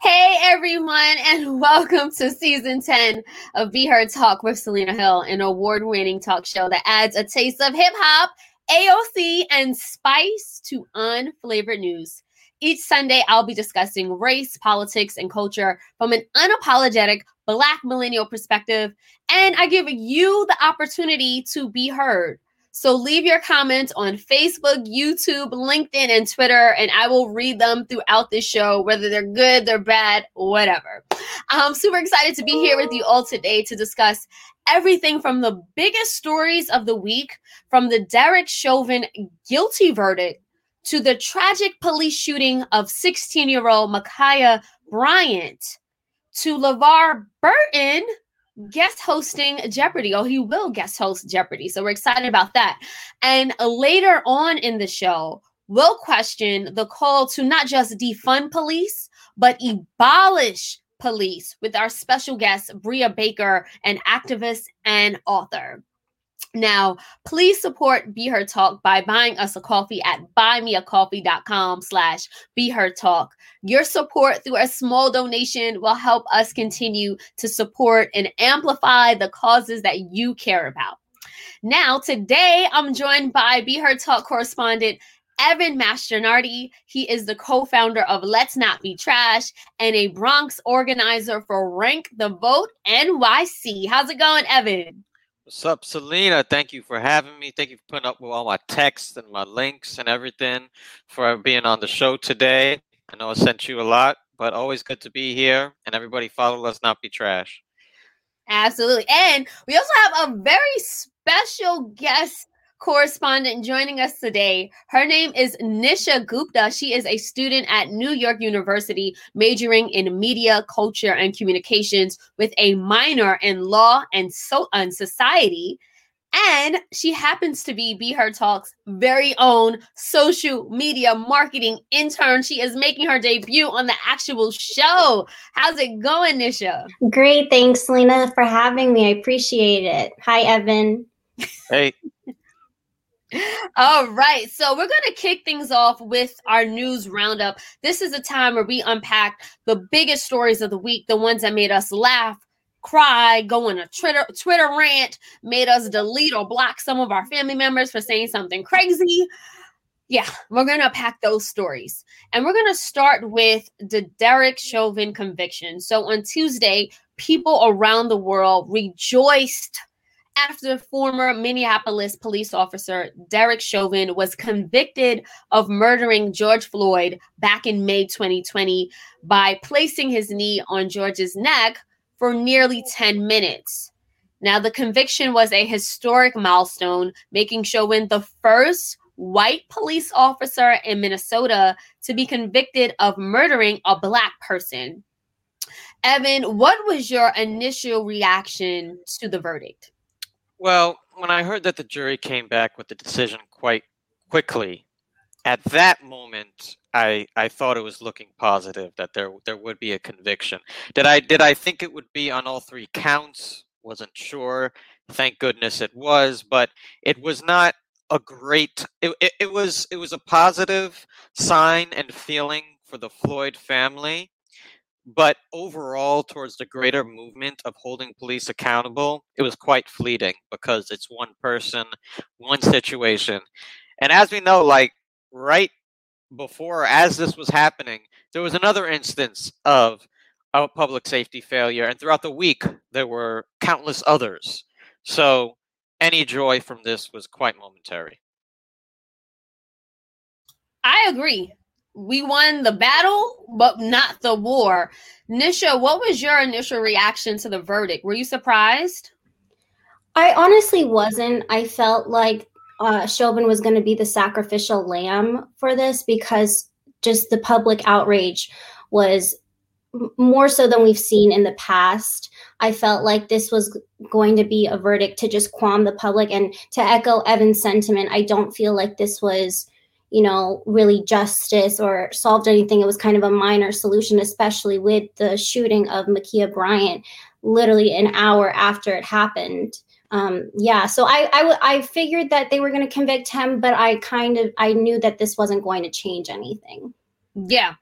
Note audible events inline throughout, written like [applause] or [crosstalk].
Hey everyone, and welcome to season 10 of Be Heard Talk with Selena Hill, an award winning talk show that adds a taste of hip hop, AOC, and spice to unflavored news. Each Sunday, I'll be discussing race, politics, and culture from an unapologetic Black millennial perspective, and I give you the opportunity to be heard. So leave your comments on Facebook, YouTube, LinkedIn, and Twitter, and I will read them throughout the show, whether they're good, they're bad, whatever. I'm super excited to be here with you all today to discuss everything from the biggest stories of the week, from the Derek Chauvin guilty verdict to the tragic police shooting of 16 year old Ma'Khia Bryant, to LeVar Burton guest hosting Jeopardy. Oh, he will guest host Jeopardy. So we're excited about that. And later on in the show, we'll question the call to not just defund police, but abolish police with our special guest, Bria Baker, an activist and author. Now, please support Be Heard Talk by buying us a coffee at buymeacoffee.com slash Be Heard Talk. Your support through a small donation will help us continue to support and amplify the causes that you care about. Now, today I'm joined by Be Heard Talk correspondent Evan Mastronardi. He is the co-founder of Let's Not Be Trash and a Bronx organizer for Rank the Vote NYC. How's it going, Evan? What's up, Selena? Thank you for having me. Thank you for putting up with all my texts and my links and everything for being on the show today. I know I sent you a lot, but always good to be here. And everybody follow Let's Not Be Trash. Absolutely. And we also have a very special guest correspondent joining us today. Her name is Nisha Gupta. She is a student at New York University, majoring in media, culture, and communications with a minor in law and so and society. And she happens to be Be Heard Talk's very own social media marketing intern. She is making her debut on the actual show. How's it going, Nisha? Great. Thanks, Lena, for having me. I appreciate it. Hi, Evan. Hey. All right. So we're going to kick things off with our news roundup. This is a time where we unpack the biggest stories of the week, the ones that made us laugh, cry, go on a Twitter Twitter rant, made us delete or block some of our family members for saying something crazy. Yeah, we're going to unpack those stories. And we're going to start with the Derek Chauvin conviction. So on Tuesday, people around the world rejoiced after former Minneapolis police officer Derek Chauvin was convicted of murdering George Floyd back in May 2020 by placing his knee on George's neck for nearly 10 minutes. Now, the conviction was a historic milestone, making Chauvin the first white police officer in Minnesota to be convicted of murdering a black person. Evan, what was your initial reaction to the verdict? Well, when I heard that the jury came back with the decision quite quickly, at that moment I I thought it was looking positive that there there would be a conviction. Did I did I think it would be on all three counts? Wasn't sure. Thank goodness it was, but it was not a great it, it, it was it was a positive sign and feeling for the Floyd family but overall towards the greater movement of holding police accountable it was quite fleeting because it's one person one situation. And as we know like right before as this was happening there was another instance of a public safety failure and throughout the week there were countless others. So any joy from this was quite momentary. I agree we won the battle, but not the war. Nisha, what was your initial reaction to the verdict? Were you surprised? I honestly wasn't. I felt like uh, Chauvin was going to be the sacrificial lamb for this because just the public outrage was more so than we've seen in the past. I felt like this was going to be a verdict to just qualm the public. And to echo Evan's sentiment, I don't feel like this was you know, really justice or solved anything. It was kind of a minor solution, especially with the shooting of Ma'Khia Bryant, literally an hour after it happened. um, yeah, so I, I I figured that they were going to convict him, but I kind of I knew that this wasn't going to change anything. Yeah,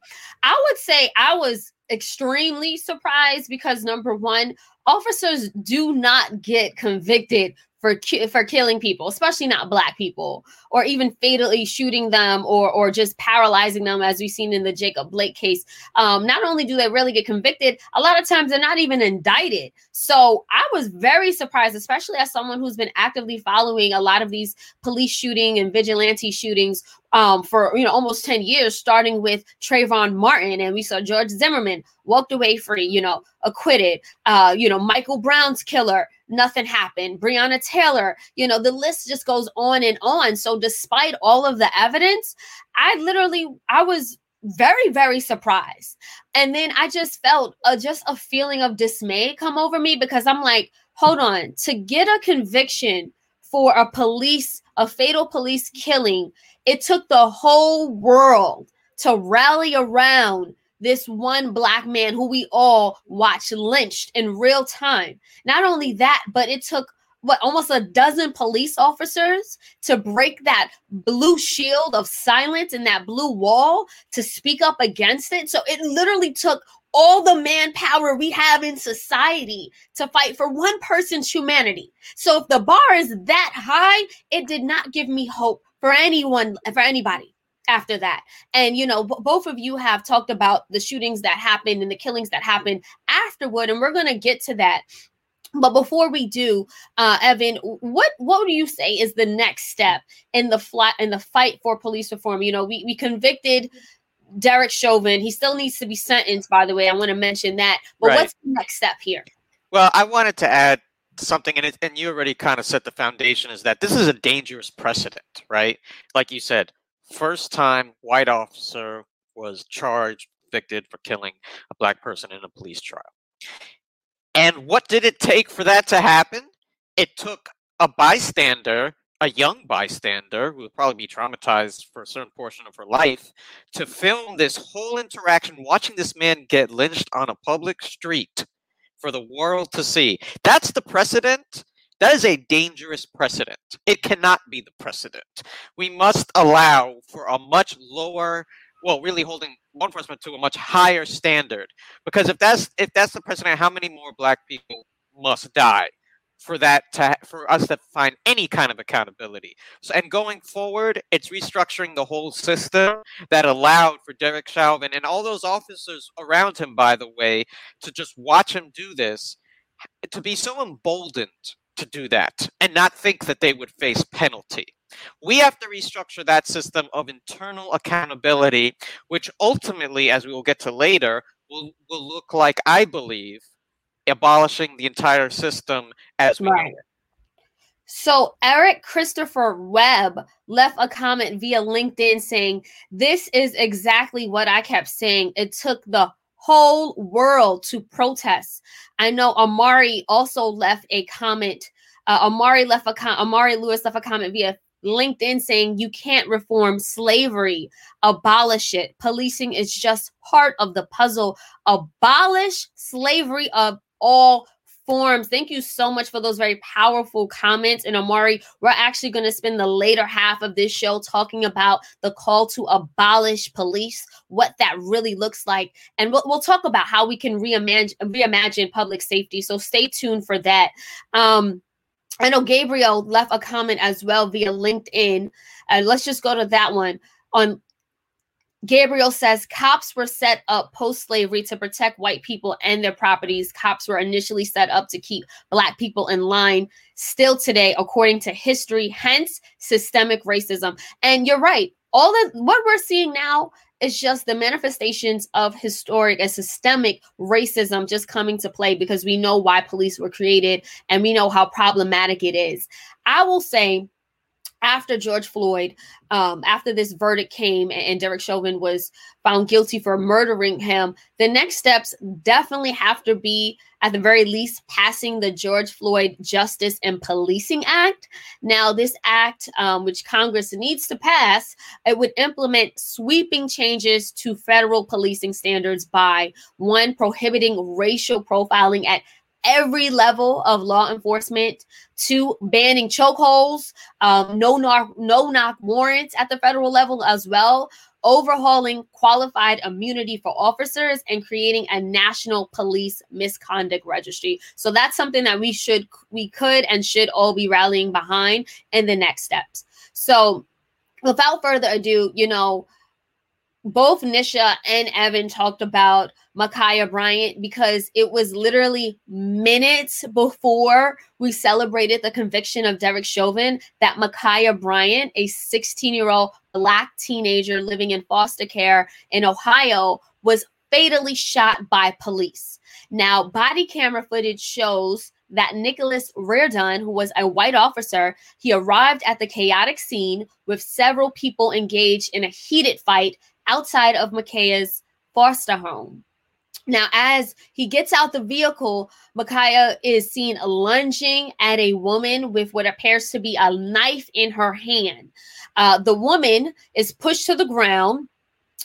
I would say I was extremely surprised because number one, officers do not get convicted for for killing people, especially not black people, or even fatally shooting them or or just paralyzing them, as we've seen in the Jacob Blake case. Um, not only do they really get convicted, a lot of times they're not even indicted. So I was very surprised, especially as someone who's been actively following a lot of these police shooting and vigilante shootings um, for you know almost 10 years, starting with Trayvon Martin, and we saw George Zimmerman walked away free, you know, acquitted. Uh, you know, Michael Brown's killer nothing happened. Breonna Taylor, you know, the list just goes on and on. So despite all of the evidence, I literally I was very very surprised. And then I just felt a, just a feeling of dismay come over me because I'm like, hold on, to get a conviction for a police a fatal police killing, it took the whole world to rally around this one black man who we all watched lynched in real time. Not only that, but it took what almost a dozen police officers to break that blue shield of silence and that blue wall to speak up against it. So it literally took all the manpower we have in society to fight for one person's humanity. So if the bar is that high, it did not give me hope for anyone, for anybody after that. And you know, b- both of you have talked about the shootings that happened and the killings that happened afterward, and we're going to get to that. But before we do, uh, Evan, what what do you say is the next step in the flat in the fight for police reform? You know, we we convicted Derek Chauvin. He still needs to be sentenced, by the way. I want to mention that. But Right. what's the next step here? Well, I wanted to add something, and it, and you already kind of set the foundation. Is that this is a dangerous precedent, right? Like you said, first time white officer was charged, convicted for killing a black person in a police trial. And what did it take for that to happen? It took a bystander, a young bystander, who would probably be traumatized for a certain portion of her life, to film this whole interaction, watching this man get lynched on a public street for the world to see. That's the precedent. That is a dangerous precedent. It cannot be the precedent. We must allow for a much lower, well, really holding law enforcement to a much higher standard. Because if that's if that's the precedent, how many more black people must die for that to for us to find any kind of accountability? So, and going forward, it's restructuring the whole system that allowed for Derek Chauvin and all those officers around him, by the way, to just watch him do this, to be so emboldened to do that and not think that they would face penalty. We have to restructure that system of internal accountability, which ultimately, as we will get to later, will, will look like, I believe, abolishing the entire system as we Right. So Eric Christopher Webb left a comment via LinkedIn saying, This is exactly what I kept saying. It took the whole world to protest. I know Amari also left a comment. Uh, Amari left a com- Amari Lewis left a comment via LinkedIn saying you can't reform slavery, abolish it. Policing is just part of the puzzle. Abolish slavery of all forms. Thank you so much for those very powerful comments. And Amari, we're actually going to spend the later half of this show talking about the call to abolish police, what that really looks like. And we'll, we'll talk about how we can reimagine, reimagine public safety. So stay tuned for that. Um, I know Gabriel left a comment as well via LinkedIn. And let's just go to that one. On Gabriel says cops were set up post slavery to protect white people and their properties. Cops were initially set up to keep black people in line. Still today, according to history, hence systemic racism. And you're right. All that what we're seeing now is just the manifestations of historic and systemic racism just coming to play because we know why police were created and we know how problematic it is. I will say after George Floyd, um, after this verdict came and, and Derek Chauvin was found guilty for murdering him, the next steps definitely have to be, at the very least, passing the George Floyd Justice and Policing Act. Now, this act, um, which Congress needs to pass, it would implement sweeping changes to federal policing standards by one, prohibiting racial profiling at every level of law enforcement to banning chokeholds, um, no knock, no knock warrants at the federal level as well, overhauling qualified immunity for officers, and creating a national police misconduct registry. So that's something that we should, we could, and should all be rallying behind in the next steps. So, without further ado, you know, both Nisha and Evan talked about Ma'Khia Bryant because it was literally minutes before we celebrated the conviction of Derek Chauvin that Ma'Khia Bryant, a 16 year old black teenager living in foster care in Ohio, was fatally shot by police. Now, body camera footage shows that Nicholas Reardon, who was a white officer, he arrived at the chaotic scene with several people engaged in a heated fight outside of Ma'Khia's foster home. Now, as he gets out the vehicle, Ma'Khia is seen lunging at a woman with what appears to be a knife in her hand. Uh, the woman is pushed to the ground,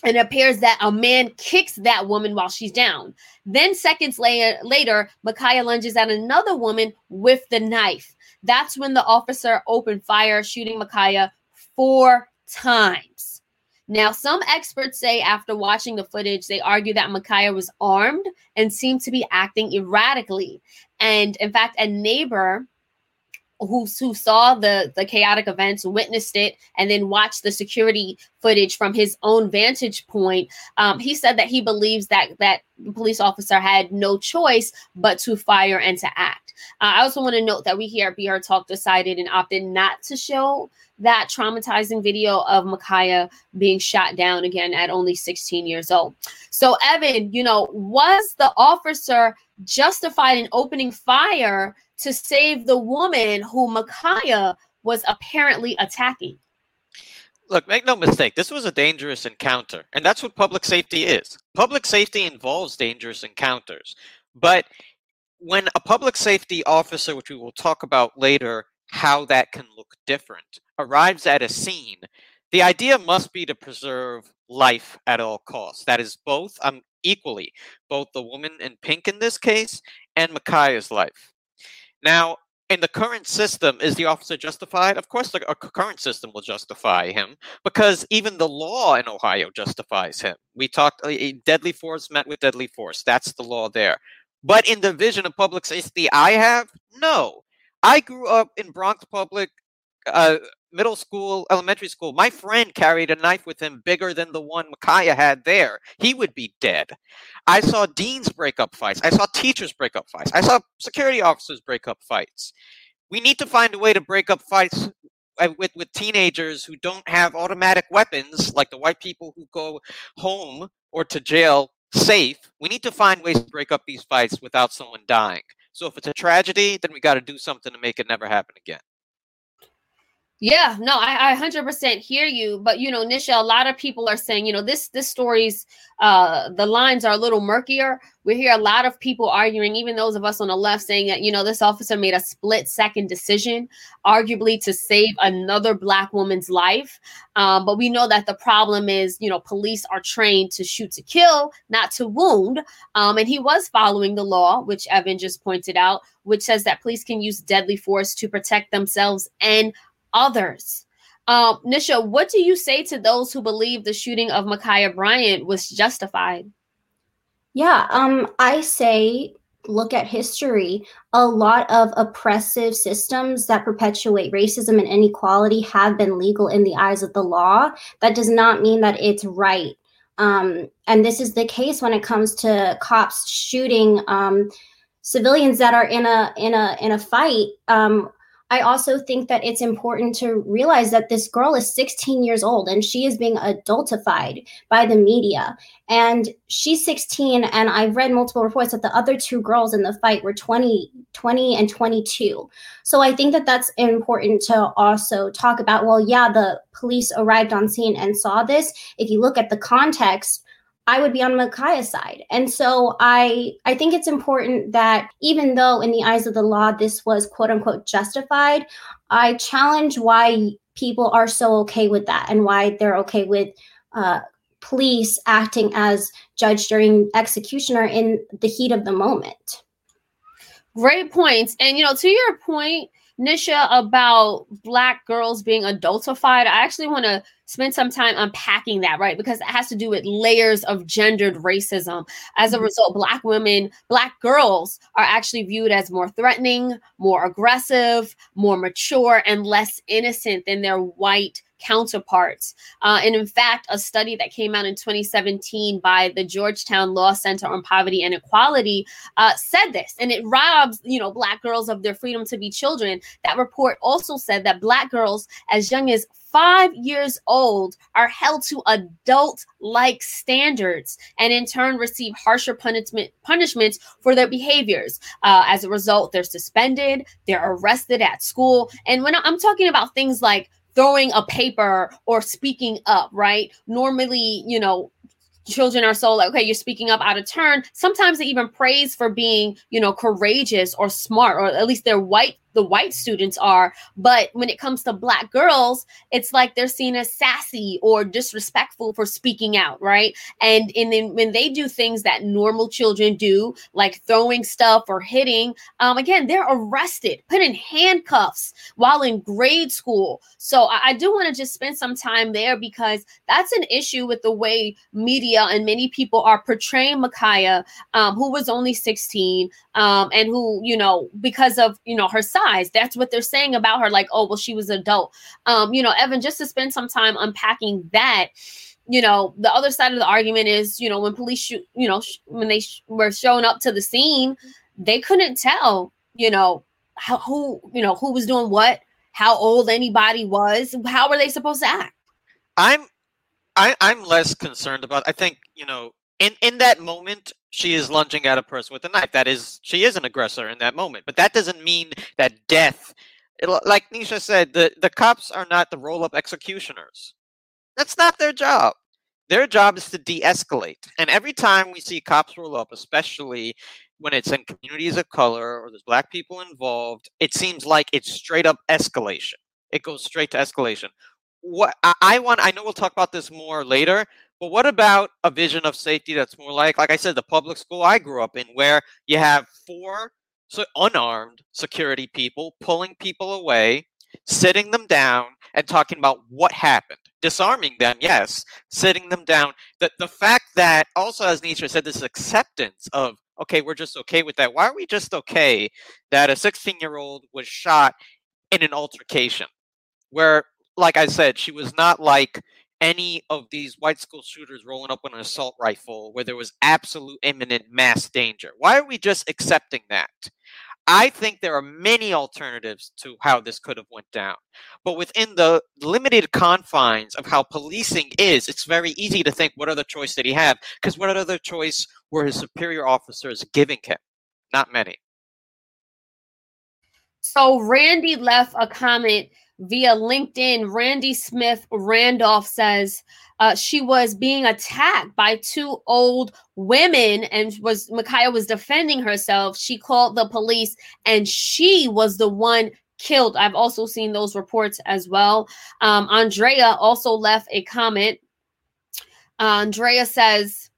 and it appears that a man kicks that woman while she's down. Then, seconds later, later Ma'Khia lunges at another woman with the knife. That's when the officer opened fire, shooting Ma'Khia four times. Now, some experts say after watching the footage, they argue that Ma'Khia was armed and seemed to be acting erratically. And in fact, a neighbor who, who saw the, the chaotic events, witnessed it, and then watched the security footage from his own vantage point, um, he said that he believes that that police officer had no choice but to fire and to act. Uh, I also want to note that we here at Be Heard Talk decided and opted not to show that traumatizing video of Ma'Khia being shot down again at only 16 years old. So, Evan, you know, was the officer justified in opening fire to save the woman who Ma'Khia was apparently attacking? Look, make no mistake, this was a dangerous encounter, and that's what public safety is. Public safety involves dangerous encounters. But when a public safety officer, which we will talk about later, how that can look different, arrives at a scene, the idea must be to preserve life at all costs. That is both, um, equally, both the woman in pink in this case and Ma'Khia's life. Now, in the current system, is the officer justified? Of course, the current system will justify him because even the law in Ohio justifies him. We talked uh, deadly force met with deadly force. That's the law there. But in the vision of public safety I have, no. I grew up in Bronx Public uh, middle school, elementary school. My friend carried a knife with him bigger than the one Ma'Khia had there. He would be dead. I saw deans break up fights. I saw teachers break up fights. I saw security officers break up fights. We need to find a way to break up fights uh, with, with teenagers who don't have automatic weapons, like the white people who go home or to jail safe. We need to find ways to break up these fights without someone dying. So if it's a tragedy, then we got to do something to make it never happen again. Yeah, no, I, I 100% hear you. But, you know, Nisha, a lot of people are saying, you know, this, this story's, uh, the lines are a little murkier. We hear a lot of people arguing, even those of us on the left saying that, you know, this officer made a split second decision, arguably to save another black woman's life. Um, but we know that the problem is, you know, police are trained to shoot to kill, not to wound. Um, and he was following the law, which Evan just pointed out, which says that police can use deadly force to protect themselves and others. Um, Nisha, what do you say to those who believe the shooting of Ma'Khia Bryant was justified? Yeah, um, I say look at history. A lot of oppressive systems that perpetuate racism and inequality have been legal in the eyes of the law. That does not mean that it's right. Um, and this is the case when it comes to cops shooting um, civilians that are in a in a in a fight. Um, I also think that it's important to realize that this girl is 16 years old and she is being adultified by the media. And she's 16, and I've read multiple reports that the other two girls in the fight were 20, 20 and 22. So I think that that's important to also talk about. Well, yeah, the police arrived on scene and saw this. If you look at the context, I would be on Ma'Khia's side. And so I I think it's important that even though in the eyes of the law this was quote unquote justified, I challenge why people are so okay with that and why they're okay with uh, police acting as judge during executioner in the heat of the moment. Great points. And you know, to your point, Nisha, about black girls being adultified, I actually want to spend some time unpacking that, right? Because it has to do with layers of gendered racism. As a mm-hmm. result, black women, black girls are actually viewed as more threatening, more aggressive, more mature, and less innocent than their white counterparts. Uh, and in fact, a study that came out in 2017 by the Georgetown Law Center on Poverty and Equality uh, said this, and it robs you know black girls of their freedom to be children. That report also said that black girls as young as five years old are held to adult like standards and in turn receive harsher punishment punishments for their behaviors uh, as a result they're suspended they're arrested at school and when i'm talking about things like throwing a paper or speaking up, right? Normally, you know, children are so like okay you're speaking up out of turn sometimes they even praise for being you know courageous or smart or at least they're white the white students are. But when it comes to black girls, it's like they're seen as sassy or disrespectful for speaking out, right? And, and then when they do things that normal children do, like throwing stuff or hitting, um, again, they're arrested, put in handcuffs while in grade school. So I, I do want to just spend some time there because that's an issue with the way media and many people are portraying Ma'Khia, um, who was only 16, um, and who, you know, because of, you know, her size size. That's what they're saying about her. Like, oh, well, she was adult. Um, you know, Evan, just to spend some time unpacking that. You know, the other side of the argument is, you know, when police shoot, you know, sh- when they sh- were showing up to the scene, they couldn't tell, you know, how, who, you know, who was doing what, how old anybody was. How were they supposed to act? I'm I, I'm less concerned about. I think you know, in in that moment, she is lunging at a person with a knife. That is, she is an aggressor in that moment. But that doesn't mean that death, it, like Nisha said, the, the cops are not the roll up executioners. That's not their job. Their job is to de escalate. And every time we see cops roll up, especially when it's in communities of color or there's black people involved, it seems like it's straight up escalation. It goes straight to escalation. What I, I want, I know we'll talk about this more later, but what about a vision of safety that's more like, like I said, the public school I grew up in, where you have four so unarmed security people pulling people away, sitting them down, and talking about what happened. Disarming them, yes, sitting them down. The, the fact that also, as Nisha said, this acceptance of, okay, we're just okay with that. Why are we just okay that a 16 year old was shot in an altercation? Where, like I said, she was not like any of these white school shooters rolling up with an assault rifle where there was absolute imminent mass danger. Why are we just accepting that? I think there are many alternatives to how this could have went down. But within the limited confines of how policing is, it's very easy to think what other choice did he have? Because what other choice were his superior officers giving him? Not many. So Randy left a comment via LinkedIn, Randy Smith Randolph says uh, she was being attacked by two old women and was Ma'Khia was defending herself. She called the police and she was the one killed. I've also seen those reports as well. Um, Andrea also left a comment. Uh, Andrea says,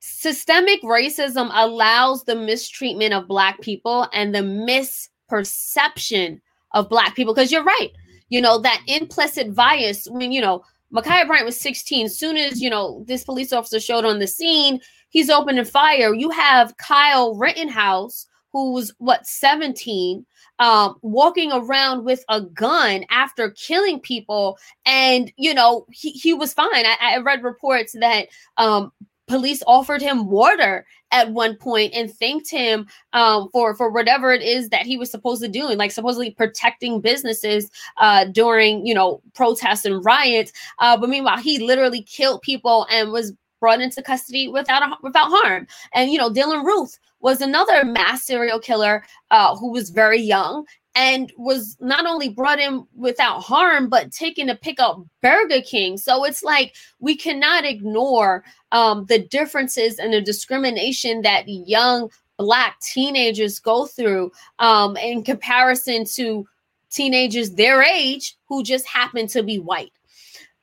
Systemic racism allows the mistreatment of Black people and the misperception of black people. Because you're right you know that implicit bias when you know Ma'Khia Bryant was 16 soon as you know this police officer showed on the scene he's opening fire. You have Kyle Rittenhouse who's what 17 um, walking around with a gun after killing people and you know he, he was fine. I, I read reports that um, police offered him water at one point and thanked him um, for for whatever it is that he was supposed to do and like supposedly protecting businesses uh, during you know protests and riots. Uh, but meanwhile he literally killed people and was brought into custody without a, without harm. And you know Dylann Roof was another mass serial killer uh, who was very young and was not only brought in without harm, but taken to pick up Burger King. So it's like we cannot ignore um, the differences and the discrimination that young Black teenagers go through um, in comparison to teenagers their age who just happen to be white.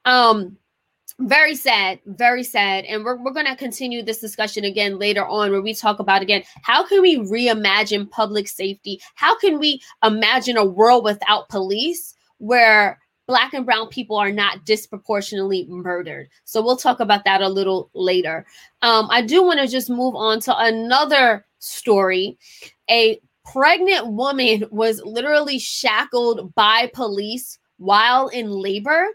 Um, very sad very sad. And we're, we're going to continue this discussion again later on where we talk about again how can we reimagine public safety? How can we imagine a world without police where black and brown people are not disproportionately murdered? So we'll talk about that a little later. Um, i do want to just move on to another story. A pregnant woman [laughs] was literally shackled by police while in labor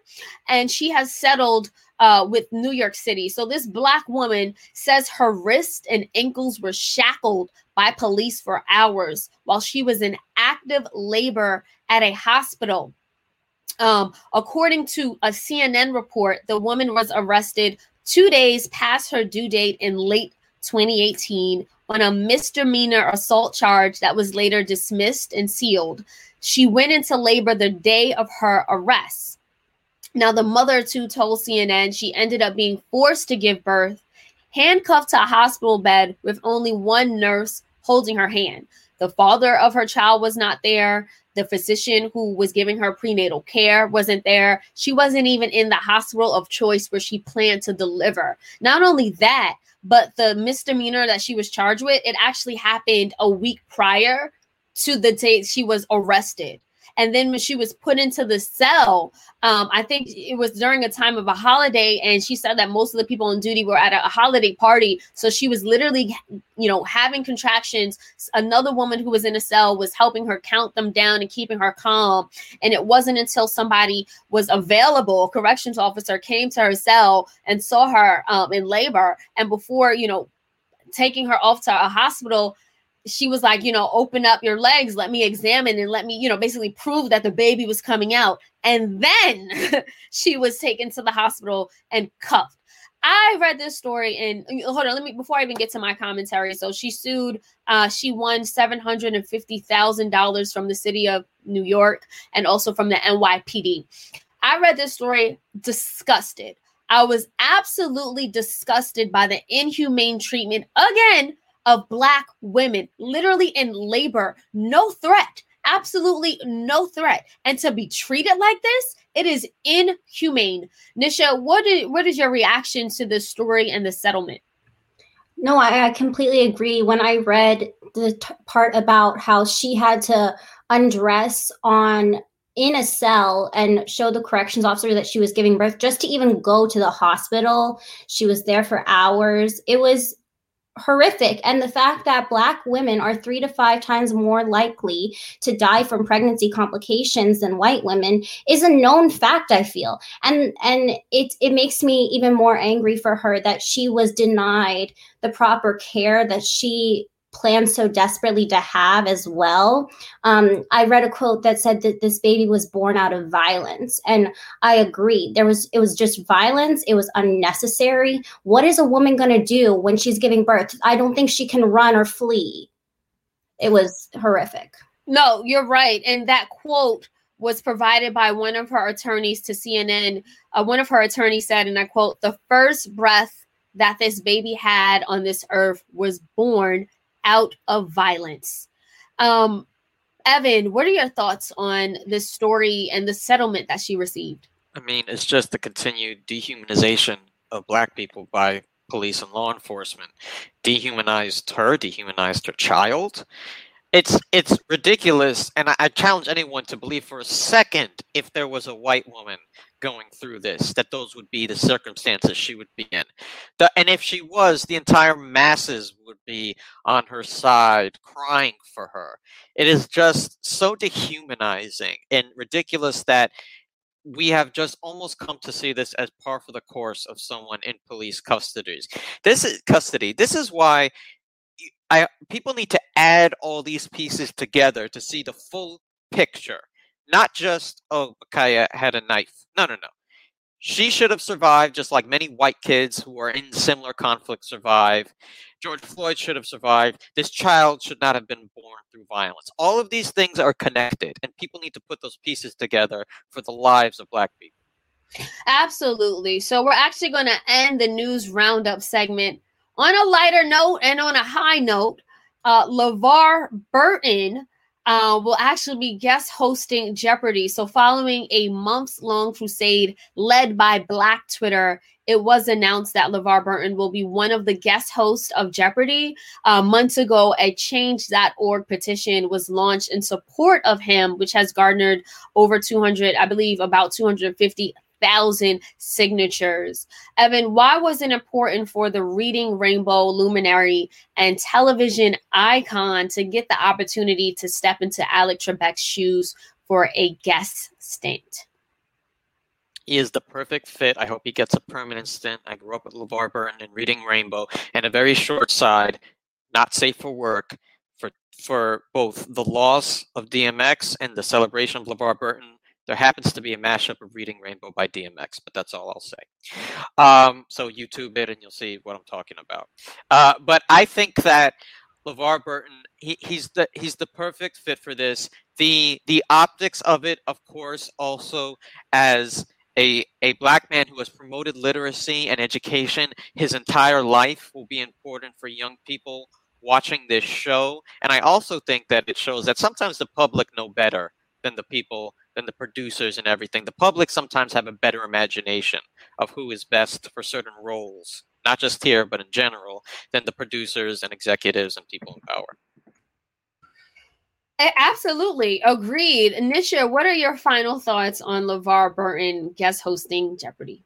and she has settled uh, with New York City. So this black woman says her wrist and ankles were shackled by police for hours while she was in active labor at a hospital. Um, according to a CNN report, the woman was arrested two days past her due date in late 2018 on a misdemeanor assault charge that was later dismissed and sealed. She went into labor the day of her arrest. Now, the mother too told CNN she ended up being forced to give birth, handcuffed to a hospital bed with only one nurse holding her hand. The father of her child was not there. The physician who was giving her prenatal care wasn't there. She wasn't even in the hospital of choice where she planned to deliver. Not only that, but the misdemeanor that she was charged with, it actually happened a week prior to the date she was arrested. And then when she was put into the cell, um, I think it was during a time of a holiday, and she said that most of the people on duty were at a, holiday party. So she was literally, you know, having contractions. Another woman who was in a cell was helping her count them down and keeping her calm. And it wasn't until somebody was available, corrections officer came to her cell and saw her um, in labor. And before, you know, taking her off to a hospital, she was like, you know, open up your legs, let me examine and let me, you know, basically prove that the baby was coming out. And then [laughs] she was taken to the hospital and cuffed. I read this story and hold on, let me before I even get to my commentary. So she sued, uh, she won seven hundred and fifty thousand dollars from the city of New York and also from the NYPD. I read this story disgusted. I was absolutely disgusted by the inhumane treatment again of Black women, literally in labor, no threat, absolutely no threat. And to be treated like this, it is inhumane. Nisha, what is, what is your reaction to this story and the settlement? No, I, I completely agree. When I read the t- part about how she had to undress on in a cell and show the corrections officer that she was giving birth just to even go to the hospital. She was there for hours. It was horrific. And the fact that Black women are three to five times more likely to die from pregnancy complications than white women is a known fact, I feel. And and it it makes me even more angry for her that she was denied the proper care that she plans so desperately to have as well. Um, I read a quote that said that this baby was born out of violence, and I agree. There was it was just violence. It was unnecessary. What is a woman going to do when she's giving birth? I don't think she can run or flee. It was horrific. No, you're right, and that quote was provided by one of her attorneys to CNN. Uh, one of her attorneys said, and I quote, the first breath that this baby had on this earth was born out of violence. Um, Evan, what are your thoughts on this story and the settlement that she received? I mean, it's just the continued dehumanization of black people by police and law enforcement. Dehumanized her, dehumanized her child. It's it's ridiculous, and I, I challenge anyone to believe for a second if there was a white woman going through this, that those would be the circumstances she would be in. The, and if she was, the entire masses would be on her side crying for her. It is just so dehumanizing and ridiculous that we have just almost come to see this as par for the course of someone in police custody. This is custody. This is why I people need to add all these pieces together to see the full picture not just, oh, Ma'Khia had a knife. No, no, no. She should have survived just like many white kids who are in similar conflicts survive. George Floyd should have survived. This child should not have been born through violence. All of these things are connected, and people need to put those pieces together for the lives of black people. Absolutely. So, we're actually going to end the news roundup segment on a lighter note and on a high note. Uh, LeVar Burton uh, will actually be guest hosting Jeopardy. So, following a months long crusade led by Black Twitter, it was announced that LeVar Burton will be one of the guest hosts of Jeopardy. Uh, months ago, a change.org petition was launched in support of him, which has garnered over 200, I believe, about 250 thousand signatures. Evan, why was it important for the Reading Rainbow luminary and television icon to get the opportunity to step into Alex Trebek's shoes for a guest stint? He is the perfect fit. I hope he gets a permanent stint. I grew up with LeVar Burton and Reading Rainbow, and a very short side, not safe for work, for for both the loss of DMX and the celebration of LeVar Burton there happens to be a mashup of Reading Rainbow by DMX, but that's all I'll say. Um, so YouTube it and you'll see what I'm talking about. Uh, but I think that LeVar Burton, he, he's the he's the perfect fit for this. The the optics of it, of course, also as a, a black man who has promoted literacy and education his entire life will be important for young people watching this show. And I also think that it shows that sometimes the public know better than the people than the producers and everything. The public sometimes have a better imagination of who is best for certain roles, not just here, but in general, than the producers and executives and people in power. Absolutely agreed. Nisha, what are your final thoughts on LeVar Burton guest hosting Jeopardy?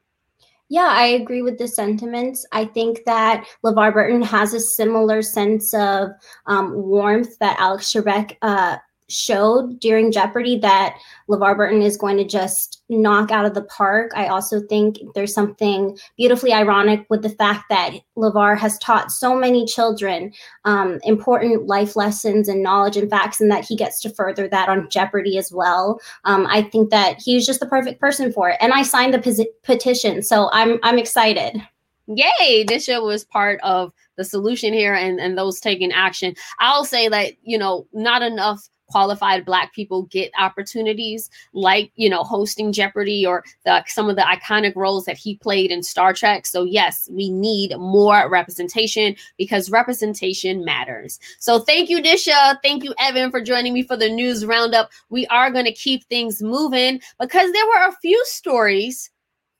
Yeah, I agree with the sentiments. I think that LeVar Burton has a similar sense of um, warmth that Alex Trebek uh, showed during Jeopardy that LeVar Burton is going to just knock out of the park. I also think there's something beautifully ironic with the fact that LeVar has taught so many children um, important life lessons and knowledge and facts, and that he gets to further that on Jeopardy as well. Um, I think that he's just the perfect person for it. And I signed the petition, so I'm I'm excited. Yay! Nisha was part of the solution here and, and those taking action. I'll say that, you know, not enough qualified black people get opportunities like you know hosting jeopardy or the, some of the iconic roles that he played in star trek. So yes we need more representation because representation matters. So thank you Nisha. Thank you evan for joining me for the news roundup. We are going to keep things moving because there were a few stories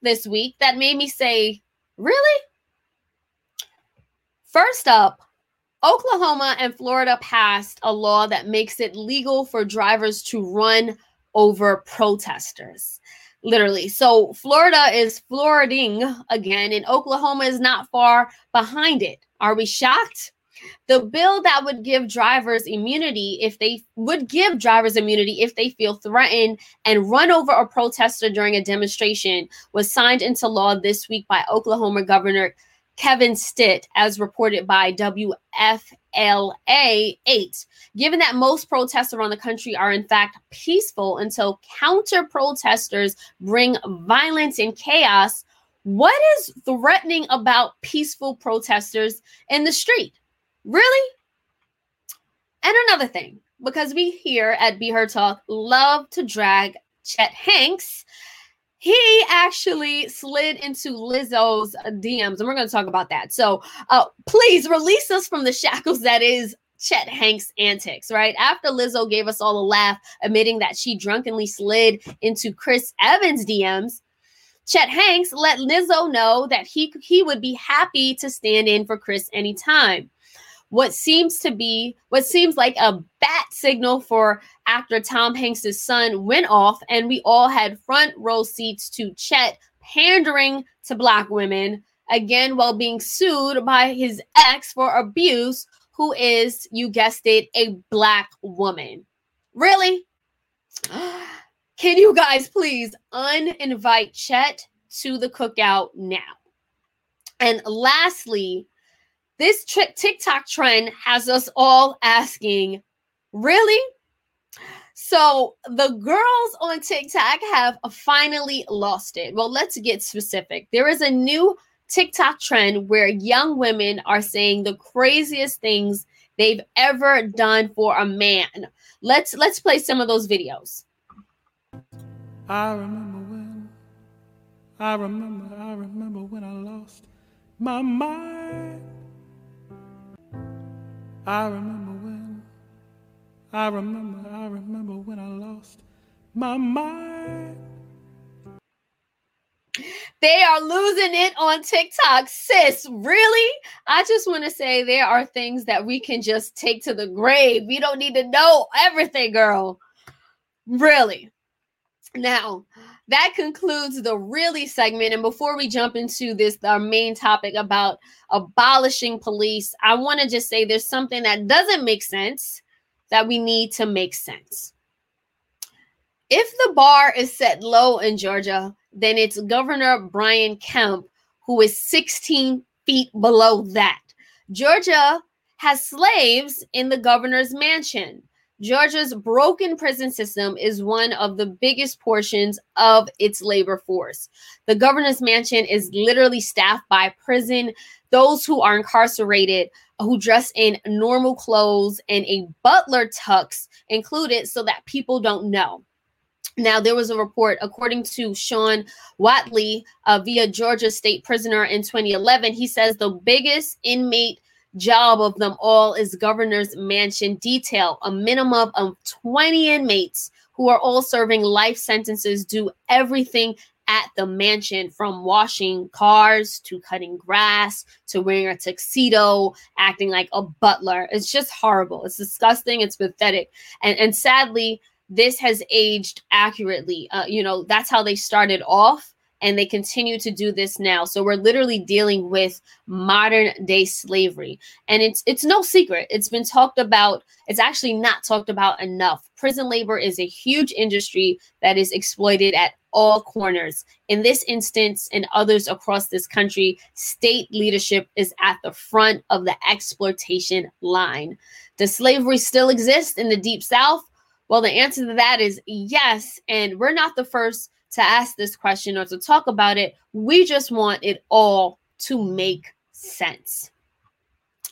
this week that made me say really? First up Oklahoma and Florida passed a law that makes it legal for drivers to run over protesters. Literally. So Florida is floriding again, and Oklahoma is not far behind it. Are we shocked? The bill that would give drivers immunity if they would give drivers immunity if they feel threatened and run over a protester during a demonstration was signed into law this week by Oklahoma Governor Kevin Stitt, as reported by WFLA 8. Given that most protests around the country are in fact peaceful until counter protesters bring violence and chaos, what is threatening about peaceful protesters in the street? Really? And another thing, because we here at Be Heard Talk love to drag Chet Hanks he actually slid into Lizzo's DMs, and we're going to talk about that. So, uh, please release us from the shackles that is Chet Hanks' antics, right? After Lizzo gave us all a laugh, admitting that she drunkenly slid into Chris Evans' DMs, Chet Hanks let Lizzo know that he he would be happy to stand in for Chris anytime what seems to be what seems like a bat signal for actor Tom Hanks' son went off, and we all had front row seats to Chet pandering to black women again while being sued by his ex for abuse, who is, you guessed it, a black woman. Really? [gasps] Can you guys please uninvite Chet to the cookout now? And lastly, this TikTok trend has us all asking, really? So the girls on TikTok have finally lost it. Well, let's get specific. There is a new TikTok trend where young women are saying the craziest things they've ever done for a man. Let's let's play some of those videos. I remember when I remember I remember when I lost my mind. I remember when, I remember, I remember when I lost my mind. They are losing it on TikTok. Sis, really? I just want to say there are things that we can just take to the grave. You don't need to know everything, girl. Really. Now, that concludes the really segment. And before we jump into this, our main topic about abolishing police, I want to just say there's something that doesn't make sense that we need to make sense. If the bar is set low in Georgia, then it's Governor Brian Kemp who is 16 feet below that. Georgia has slaves in the governor's mansion. Georgia's broken prison system is one of the biggest portions of its labor force. The governor's mansion is literally staffed by prison, those who are incarcerated, who dress in normal clothes and a butler tux included so that people don't know. Now, there was a report, according to Sean Whatley, uh, via Georgia State prisoner in 2011. He says the biggest inmate job of them all is governor's mansion detail. A minimum of 20 inmates who are all serving life sentences do everything at the mansion from washing cars to cutting grass to wearing a tuxedo, acting like a butler. It's just horrible. It's disgusting. It's pathetic. And, and sadly, this has aged accurately. Uh, you know, that's how they started off and they continue to do this now. So we're literally dealing with modern day slavery. And it's it's no secret. It's been talked about. It's actually not talked about enough. Prison labor is a huge industry that is exploited at all corners. In this instance and others across this country, state leadership is at the front of the exploitation line. Does slavery still exist in the deep south? Well, the answer to that is yes. And we're not the first to ask this question or to talk about it. We just want it all to make sense.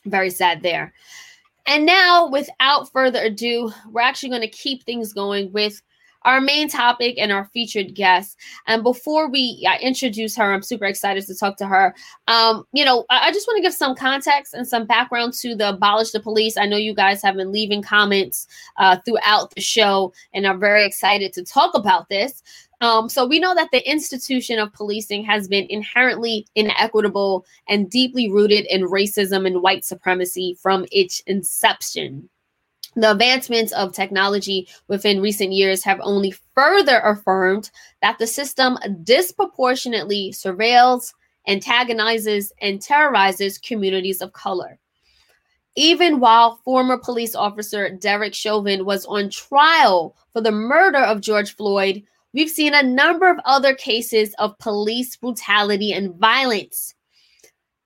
Very sad there. And now, without further ado, we're actually going to keep things going with our main topic and our featured guest. And before we uh, introduce her, I'm super excited to talk to her. Um, you know, I, I just want to give some context and some background to the Abolish the Police. I know you guys have been leaving comments uh, throughout the show and are very excited to talk about this. Um, so we know that the institution of policing has been inherently inequitable and deeply rooted in racism and white supremacy from its inception. The advancements of technology within recent years have only further affirmed that the system disproportionately surveils, antagonizes, and terrorizes communities of color. Even while former police officer Derek Chauvin was on trial for the murder of George Floyd, we've seen a number of other cases of police brutality and violence.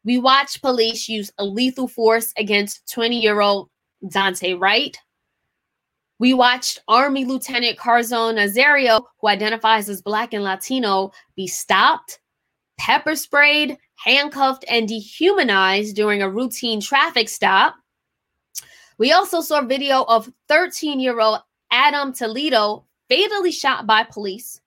We watched police use lethal force against 20 year old Daunte Wright. We watched Army Lieutenant Caron Nazario, who identifies as Black and Latino, be stopped, pepper sprayed, handcuffed, and dehumanized during a routine traffic stop. We also saw video of 13 year old Adam Toledo fatally shot by police.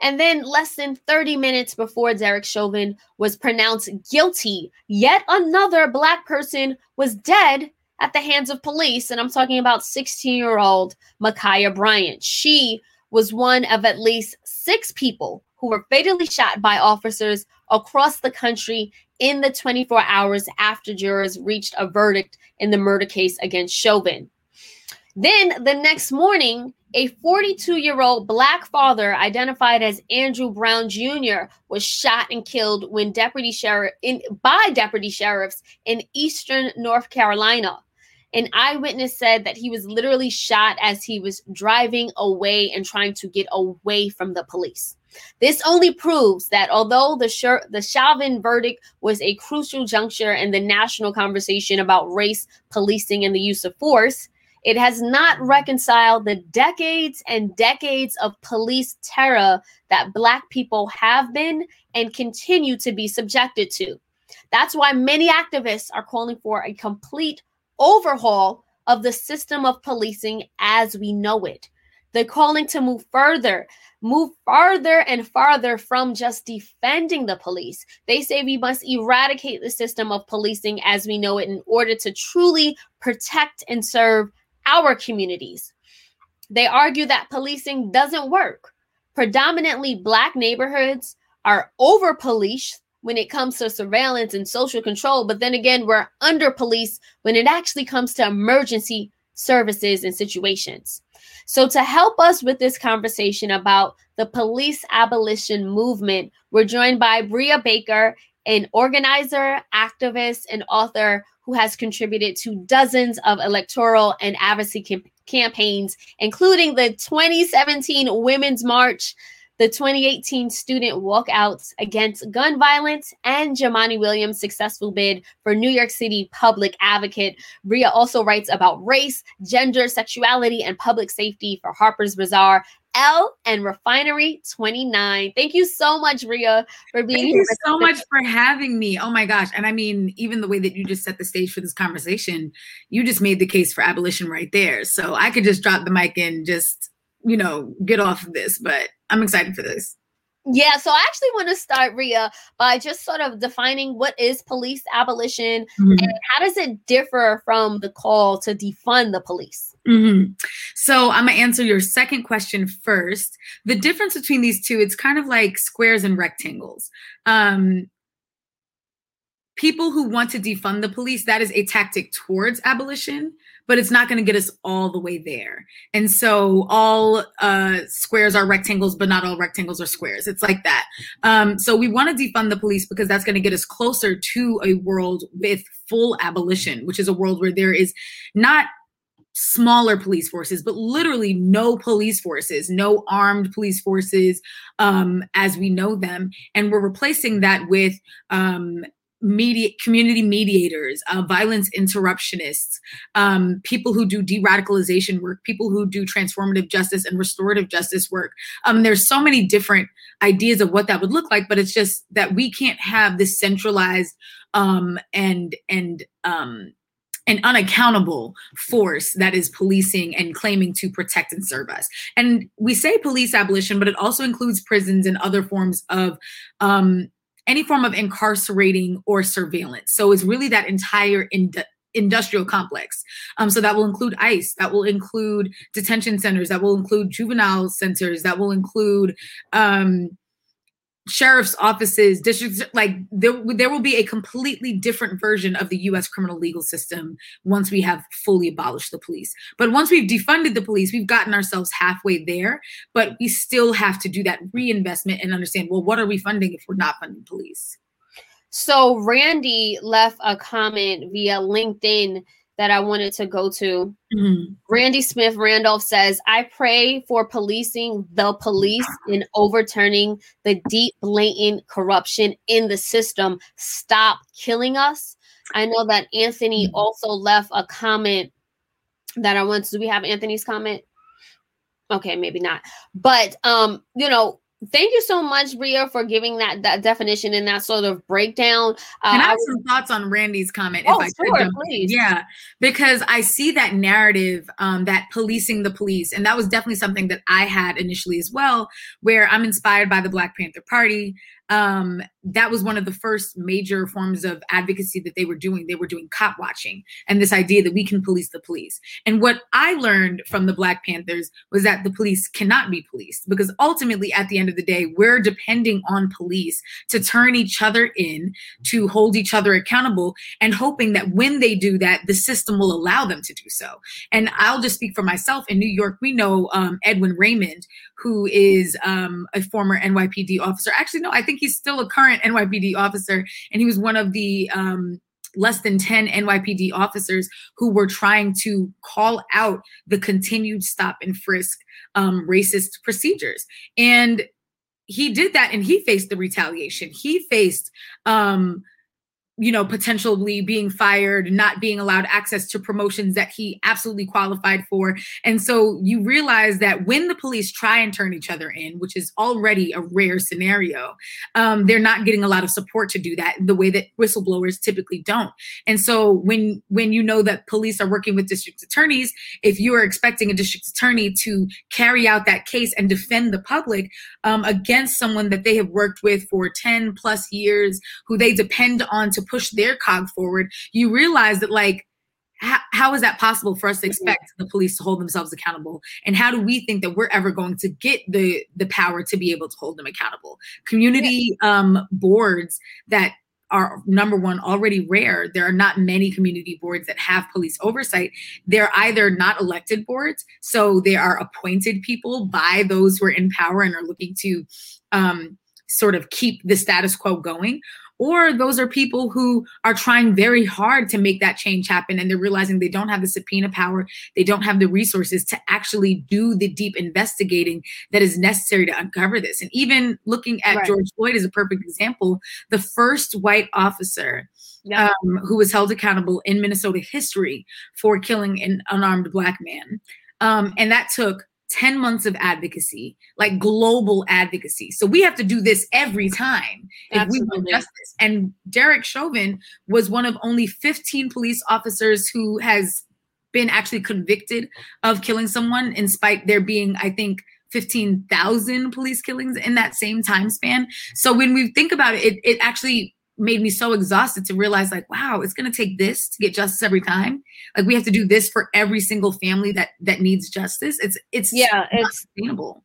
And then, less than 30 minutes before Derek Chauvin was pronounced guilty, yet another Black person was dead at the hands of police. And I'm talking about 16 year old Ma'Khia Bryant. She was one of at least six people who were fatally shot by officers across the country in the 24 hours after jurors reached a verdict in the murder case against Chauvin. Then the next morning, a 42 year old black father identified as Andrew Brown Jr. was shot and killed when deputy sheriff in, by deputy sheriffs in eastern North Carolina. An eyewitness said that he was literally shot as he was driving away and trying to get away from the police. This only proves that although the Sh- the Chauvin verdict was a crucial juncture in the national conversation about race, policing, and the use of force, it has not reconciled the decades and decades of police terror that Black people have been and continue to be subjected to. That's why many activists are calling for a complete overhaul of the system of policing as we know it. They're calling to move further, move farther and farther from just defending the police. They say we must eradicate the system of policing as we know it in order to truly protect and serve our communities. They argue that policing doesn't work. Predominantly Black neighborhoods are over policed when it comes to surveillance and social control, but then again, we're under police when it actually comes to emergency services and situations. So, to help us with this conversation about the police abolition movement, we're joined by Brea Baker, an organizer, activist, and author who has contributed to dozens of electoral and advocacy campaigns, including the 2017 Women's March, the 2018 student walkouts against gun violence, and Jumaane Williams' successful bid for New York City public advocate. Brea also writes about race, gender, sexuality, and public safety for Harper's Bazaar. Elle and Refinery 29. Thank you so much, Brea, for being Thank here. you so much for having me. Oh my gosh. And I mean, even the way that you just set the stage for this conversation, you just made the case for abolition right there. So I could just drop the mic and just, you know, get off of this, but I'm excited for this. Yeah, so I actually want to start, Brea, by just sort of defining what is police abolition Mhm. and how does it differ from the call to defund the police? Mhm. So I'm gonna answer your second question first. The difference between these two, it's kind of like squares and rectangles. Um, people who want to defund the police, that is a tactic towards abolition, but it's not going to get us all the way there. And so all uh, squares are rectangles, but not all rectangles are squares. It's like that. Um, so we want to defund the police because that's going to get us closer to a world with full abolition, which is a world where there is not smaller police forces, but literally no police forces, no armed police forces um, as we know them. And we're replacing that with um, media, community mediators, uh, violence interruptionists, um, people who do de-radicalization work, people who do transformative justice and restorative justice work. Um, there's so many different ideas of what that would look like, but it's just that we can't have this centralized um, and and um, an unaccountable force that is policing and claiming to protect and serve us. And we say police abolition, but it also includes prisons and other forms of um, any form of incarcerating or surveillance. So it's really that entire ind- industrial complex. Um, so that will include ICE, that will include detention centers, that will include juvenile centers, that will include um, sheriff's offices, districts, like there, there will be a completely different version of the US criminal legal system once we have fully abolished the police. But once we've defunded the police, we've gotten ourselves halfway there, but we still have to do that reinvestment and understand, well, what are we funding if we're not funding police? So Randy left a comment via LinkedIn that I wanted to go to. Mhm. Randy Smith Randolph says, I pray for policing the police in overturning the deep, blatant corruption in the system. Stop killing us. I know that Anthony Mhm. also left a comment that I want to. Do we have Anthony's comment? Okay, maybe not. But um, you know, thank you so much, Brea, for giving that that definition and that sort of breakdown. Uh, and I have some thoughts on Randy's comment. oh, if I sure, in. please. Yeah, because I see that narrative, um, that policing the police, and that was definitely something that I had initially as well, where I'm inspired by the Black Panther Party. Um, that was one of the first major forms of advocacy that they were doing. They were doing cop watching, and this idea that we can police the police. And what I learned from the Black Panthers was that the police cannot be policed because ultimately, at the end of the day, we're depending on police to turn each other in, to hold each other accountable, and hoping that when they do that, the system will allow them to do so. And I'll just speak for myself. In New York, we know um, Edwin Raymond, who is um, a former NYPD officer. Actually, no, I think he's still a current NYPD officer, and he was one of the um, less than 10 NYPD officers who were trying to call out the continued stop and frisk um, racist procedures. And he did that and he faced the retaliation. He faced um, you know, potentially being fired, not being allowed access to promotions that he absolutely qualified for. And so you realize that when the police try and turn each other in, which is already a rare scenario, um, they're not getting a lot of support to do that the way that whistleblowers typically don't. And so when when you know that police are working with district attorneys, if you are expecting a district attorney to carry out that case and defend the public um, against someone that they have worked with for 10 plus years, who they depend on to push their cog forward, you realize that like how, how is that possible for us to expect the police to hold themselves accountable? And how do we think that we're ever going to get the the power to be able to hold them accountable? Community um boards that are number one already rare. There are not many community boards that have police oversight. They're either not elected boards so they are appointed people by those who are in power and are looking to um, sort of keep the status quo going or those are people who are trying very hard to make that change happen and they're realizing they don't have the subpoena power they don't have the resources to actually do the deep investigating that is necessary to uncover this and even looking at Right. george floyd is a perfect example the first white officer Yeah. um, who was held accountable in minnesota history for killing an unarmed black man um, and that took 10 months of advocacy, like global advocacy. So we have to do this every time if we want justice. And Derek Chauvin was one of only 15 police officers who has been actually convicted of killing someone, in spite there being, I think, 15,000 police killings in that same time span. So when we think about it, it, it actually made me so exhausted to realize like wow it's going to take this to get justice every time. Like we have to do this for every single family that that needs justice. It's it's Yeah, not it's sustainable.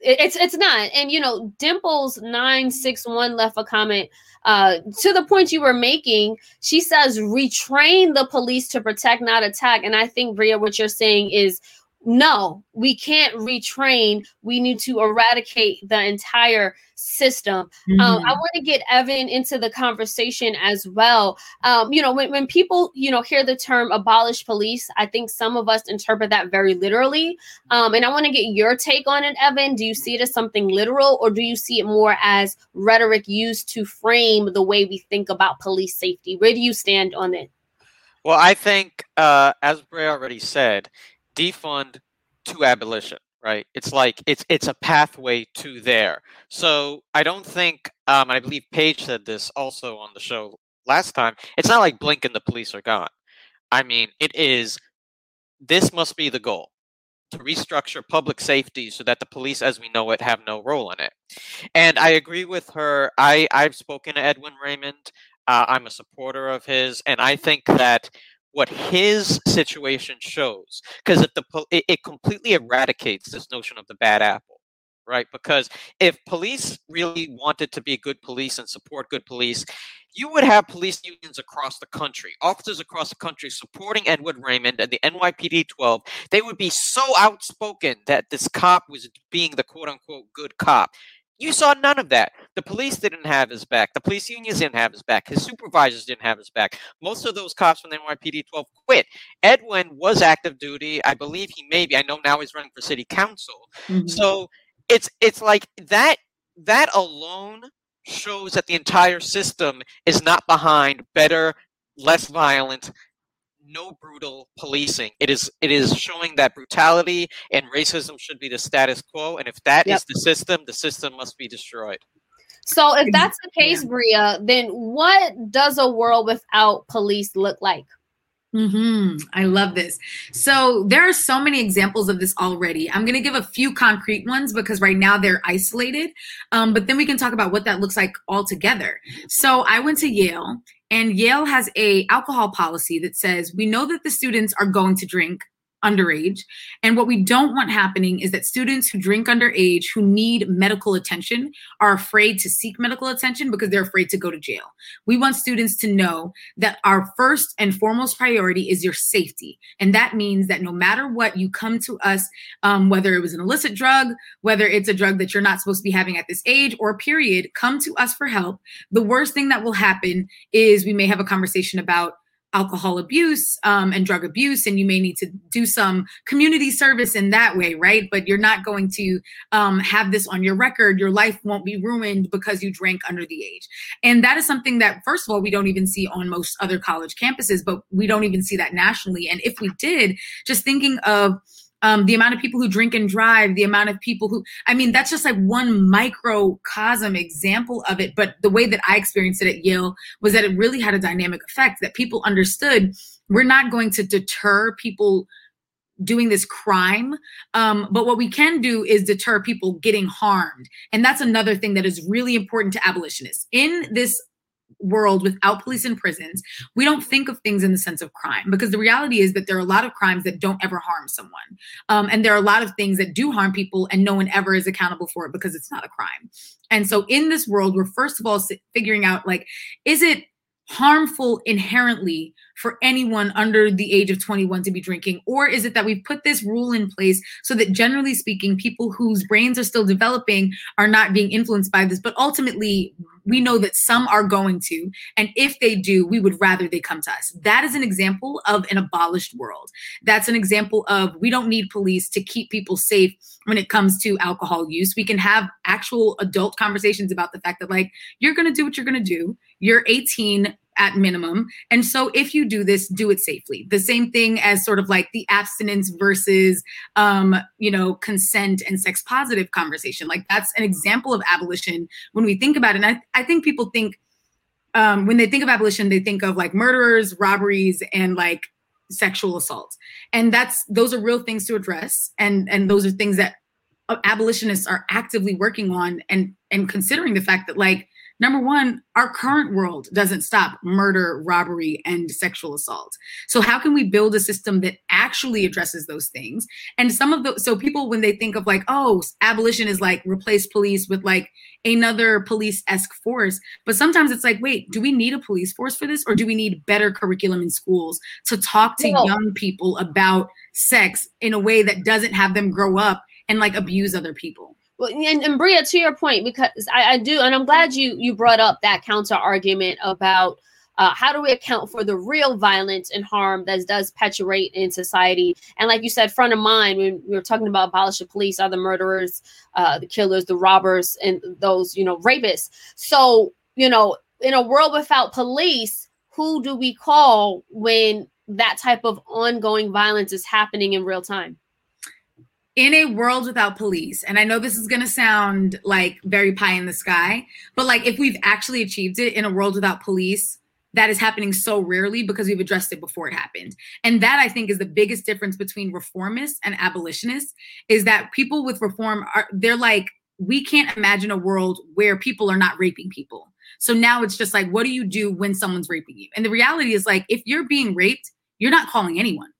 It's it's not. And you know dimples 961 left a comment uh to the point you were making. She says retrain the police to protect not attack. And i think brea what you're saying is no we can't retrain we need to eradicate the entire system um, Mm-hmm. I want to get Evan into the conversation as well. Um, you know, when, when people, you know, hear the term abolish police, I think some of us interpret that very literally. Um, and I want to get your take on it, Evan. Do you see it as something literal or do you see it more as rhetoric used to frame the way we think about police safety? Where do you stand on it? Well, I think, uh, as Bray already said, defund to abolition, right? It's like it's it's a pathway to there. So I don't think, um, I believe Paige said this also on the show last time. It's not like blink and the police are gone. I mean, it is. This must be the goal to restructure public safety so that the police, as we know it, have no role in it. And I agree with her. I I've spoken to Edwin Raymond. Uh, I'm a supporter of his, and I think that what his situation shows, because it, the it, it completely eradicates this notion of the bad apple, right? Because if police really wanted to be good police and support good police, you would have police unions across the country, officers across the country supporting Edward Raymond and the NYPD 12. They would be so outspoken that this cop was being the quote unquote good cop. You saw none of that. The police didn't have his back. The police unions didn't have his back. His supervisors didn't have his back. Most of those cops from the NYPD 12 quit. Edwin was active duty. I believe he may be. I know now he's running for city council. Mhm. So it's it's like that that alone shows that the entire system is not behind better, less violent, no brutal policing. It is it is showing that brutality and racism should be the status quo, and if that is Yep. the system, the system must be destroyed. So if that's the case, Brea, then what does a world without police look like? hmm I love this. So there are so many examples of this already. I'm going to give a few concrete ones because right now they're isolated, um, but then we can talk about what that looks like altogether. So I went to Yale, and Yale has a alcohol policy that says we know that the students are going to drink underage, and what we don't want happening is that students who drink underage who need medical attention are afraid to seek medical attention because they're afraid to go to jail. We want students to know that our first and foremost priority is your safety. And that means that no matter what, you come to us, um, whether it was an illicit drug, whether it's a drug that you're not supposed to be having at this age, or period, come to us for help. The worst thing that will happen is we may have a conversation about alcohol abuse um, and drug abuse, and you may need to do some community service in that way, right? But you're not going to um, have this on your record. Your life won't be ruined because you drank under the age. And that is something that, first of all, we don't even see on most other college campuses, but we don't even see that nationally. And if we did, just thinking of um, the amount of people who drink and drive, the amount of people who, I mean, that's just like one microcosm example of it. But the way that I experienced it at Yale was that it really had a dynamic effect that people understood we're not going to deter people doing this crime. Um, but what we can do is deter people getting harmed. And that's another thing that is really important to abolitionists. In this world without police and prisons, we don't think of things in the sense of crime because the reality is that there are a lot of crimes that don't ever harm someone. Um, and there are a lot of things that do harm people and no one ever is accountable for it because it's not a crime. And so in this world, we're first of all figuring out like, is it harmful inherently for anyone under the age of 21 to be drinking? Or is it that we've put this rule in place so that generally speaking, people whose brains are still developing are not being influenced by this? But ultimately, we know that some are going to. And if they do, we would rather they come to us. That is an example of an abolished world. That's an example of we don't need police to keep people safe when it comes to alcohol use. We can have actual adult conversations about the fact that, like, you're going to do what you're going to do. You're 18 at minimum. And so if you do this, do it safely. The same thing as sort of like the abstinence versus um, you know, consent and sex positive conversation. Like that's an example of abolition when we think about it. And I, I think people think um, when they think of abolition, they think of like murderers, robberies, and like sexual assaults. And that's those are real things to address. And and those are things that uh, abolitionists are actively working on and and considering the fact that like Number one, our current world doesn't stop murder, robbery, and sexual assault. So, how can we build a system that actually addresses those things? And some of the, so people, when they think of like, oh, abolition is like replace police with like another police esque force. But sometimes it's like, wait, do we need a police force for this? Or do we need better curriculum in schools to talk to no. young people about sex in a way that doesn't have them grow up and like abuse other people? Well, and, and Brea, to your point, because I, I do, and I'm glad you you brought up that counter argument about uh, how do we account for the real violence and harm that does perpetuate in society? And like you said, front of mind when we were talking about abolish the police, are the murderers, uh, the killers, the robbers, and those you know rapists. So you know, in a world without police, who do we call when that type of ongoing violence is happening in real time? In a world without police, and I know this is going to sound like very pie in the sky, but like if we've actually achieved it in a world without police, that is happening so rarely because we've addressed it before it happened. And that I think is the biggest difference between reformists and abolitionists is that people with reform are they're like we can't imagine a world where people are not raping people. So now it's just like what do you do when someone's raping you? And the reality is like if you're being raped, you're not calling anyone.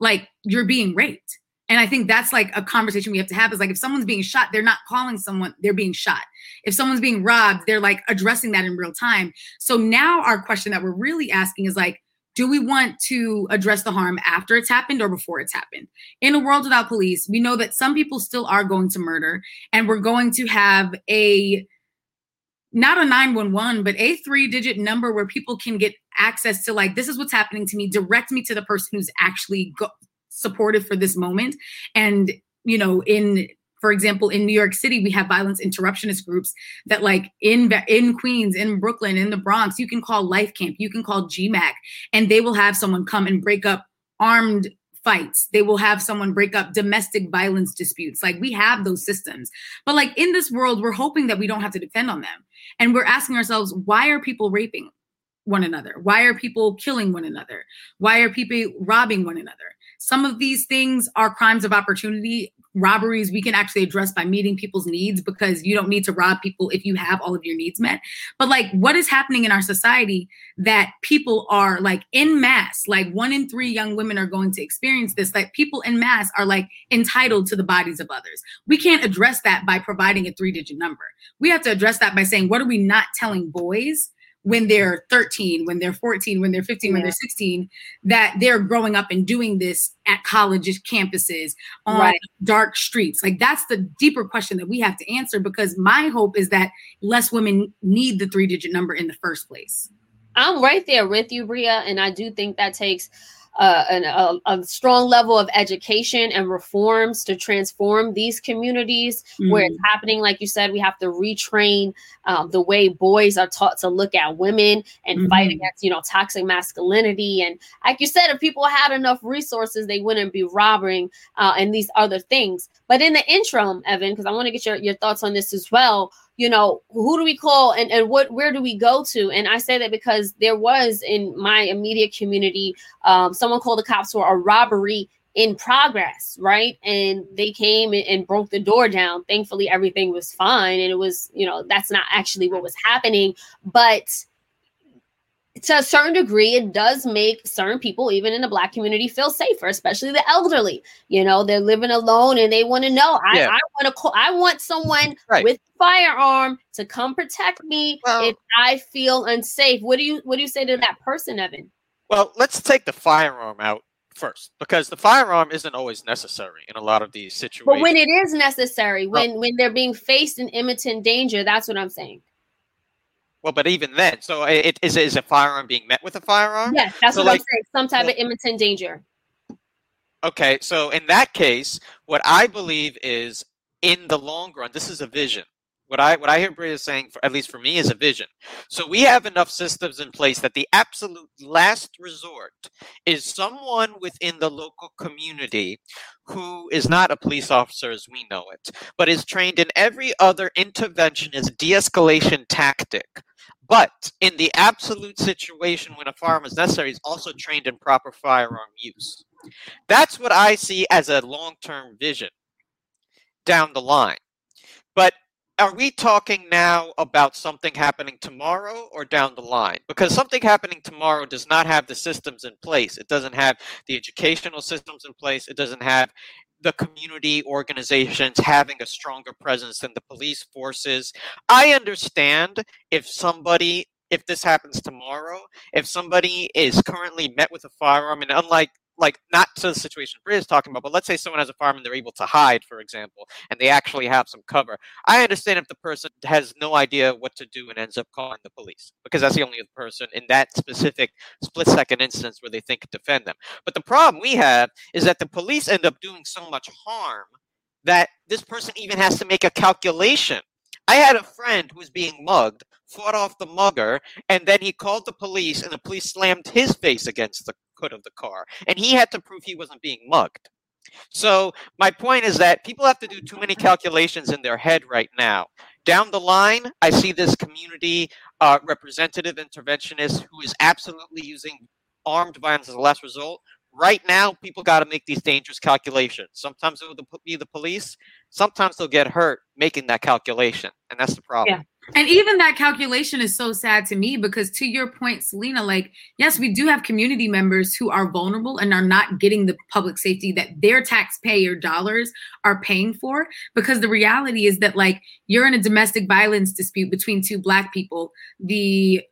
Like you're being raped. And I think that's like a conversation we have to have is like if someone's being shot, they're not calling someone, they're being shot. If someone's being robbed, they're like addressing that in real time. So now our question that we're really asking is like, do we want to address the harm after it's happened or before it's happened? In a world without police, we know that some people still are going to murder, and we're going to have a not a 911, but a three digit number where people can get access to, like, this is what's happening to me, direct me to the person who's actually go- supportive for this moment. And, you know, in for example, in New York City, we have violence interruptionist groups that, like in in Queens, in Brooklyn, in the Bronx, you can call Life Camp, you can call GMAC, and they will have someone come and break up armed fights. They will have someone break up domestic violence disputes. Like we have those systems, but like in this world, we're hoping that we don't have to defend on them, and we're asking ourselves, why are people raping? one another? Why are people killing one another? Why are people robbing one another? Some of these things are crimes of opportunity. Robberies we can actually address by meeting people's needs because you don't need to rob people if you have all of your needs met. But like, what is happening in our society that people are like in mass, like one in three young women are going to experience this, like people in mass are like entitled to the bodies of others. We can't address that by providing a three digit number. We have to address that by saying, what are we not telling boys? When they're 13, when they're 14, when they're 15, yeah. when they're 16, that they're growing up and doing this at college campuses on right. dark streets. Like that's the deeper question that we have to answer because my hope is that less women need the three digit number in the first place. I'm right there with you, Brea. And I do think that takes uh, an, a, a, strong level of education and reforms to transform these communities mm-hmm. where it's mm. happening. Like you said, we have to retrain um, the way boys are taught to look at women and mm-hmm. fight against, you know, toxic masculinity. And like you said, if people had enough resources, they wouldn't be robbing uh, and these other things. But in the interim, Evan, because I want to get your, your thoughts on this as well you know, who do we call and, and what where do we go to? And I say that because there was in my immediate community, um, someone called the cops for a robbery in progress, right? And they came and, and, broke the door down. Thankfully, everything was fine. And it was, you know, that's not actually what was happening. But to a certain degree, it does make certain people, even in the black community, feel safer, especially the elderly. You know, they're living alone and they want to know. I, Yeah. I want to call. I want someone Right. with firearm to come protect me Well- if I feel unsafe. What do you What do you say to that person, Evan? Well, let's take the firearm out first because the firearm isn't always necessary in a lot of these situations. But when it is necessary, when when they're being faced in imminent danger, that's what I'm saying. Well, but even then, so it is is a firearm being met with a firearm? Yes, that's So, what like- I'm saying. Some type well- of imminent danger. Okay, so in that case, what I believe is in the long run, this is a vision. What I what I hear Brea saying, for, at least for me, is a vision. So we have enough systems in place that the absolute last resort is someone within the local community who is not a police officer as we know it, but is trained in every other interventionist de-escalation tactic. But in the absolute situation when a firearm is necessary, is also trained in proper firearm use. That's what I see as a long term vision down the line. But are we talking now about something happening tomorrow or down the line? Because something happening tomorrow does not have the systems in place. It doesn't have the educational systems in place. It doesn't have the community organizations having a stronger presence than the police forces. I understand if somebody, if this happens tomorrow, if somebody is currently met with a firearm, and unlike like not to the situation Brea is talking about, but let's say someone has a farm and they're able to hide, for example, and they actually have some cover. I understand if the person has no idea what to do and ends up calling the police because that's the only person in that specific split second instance where they think defend them. But the problem we have is that the police end up doing so much harm that this person even has to make a calculation. I had a friend who was being mugged, fought off the mugger, and then he called the police, and the police slammed his face against the hood of the car, and he had to prove he wasn't being mugged. So my point is that people have to do too many calculations in their head right now. Down the line, I see this community uh, representative interventionist who is absolutely using armed violence as a last result. Right now, people got to make these dangerous calculations. Sometimes it will be the police. Sometimes they'll get hurt making that calculation, and that's the problem. And even that calculation is so sad to me because, to your point, Selena, like, yes, we do have community members who are vulnerable and are not getting the public safety that their taxpayer dollars are paying for. Because the reality is that, like, you're in a domestic violence dispute between two Black people. The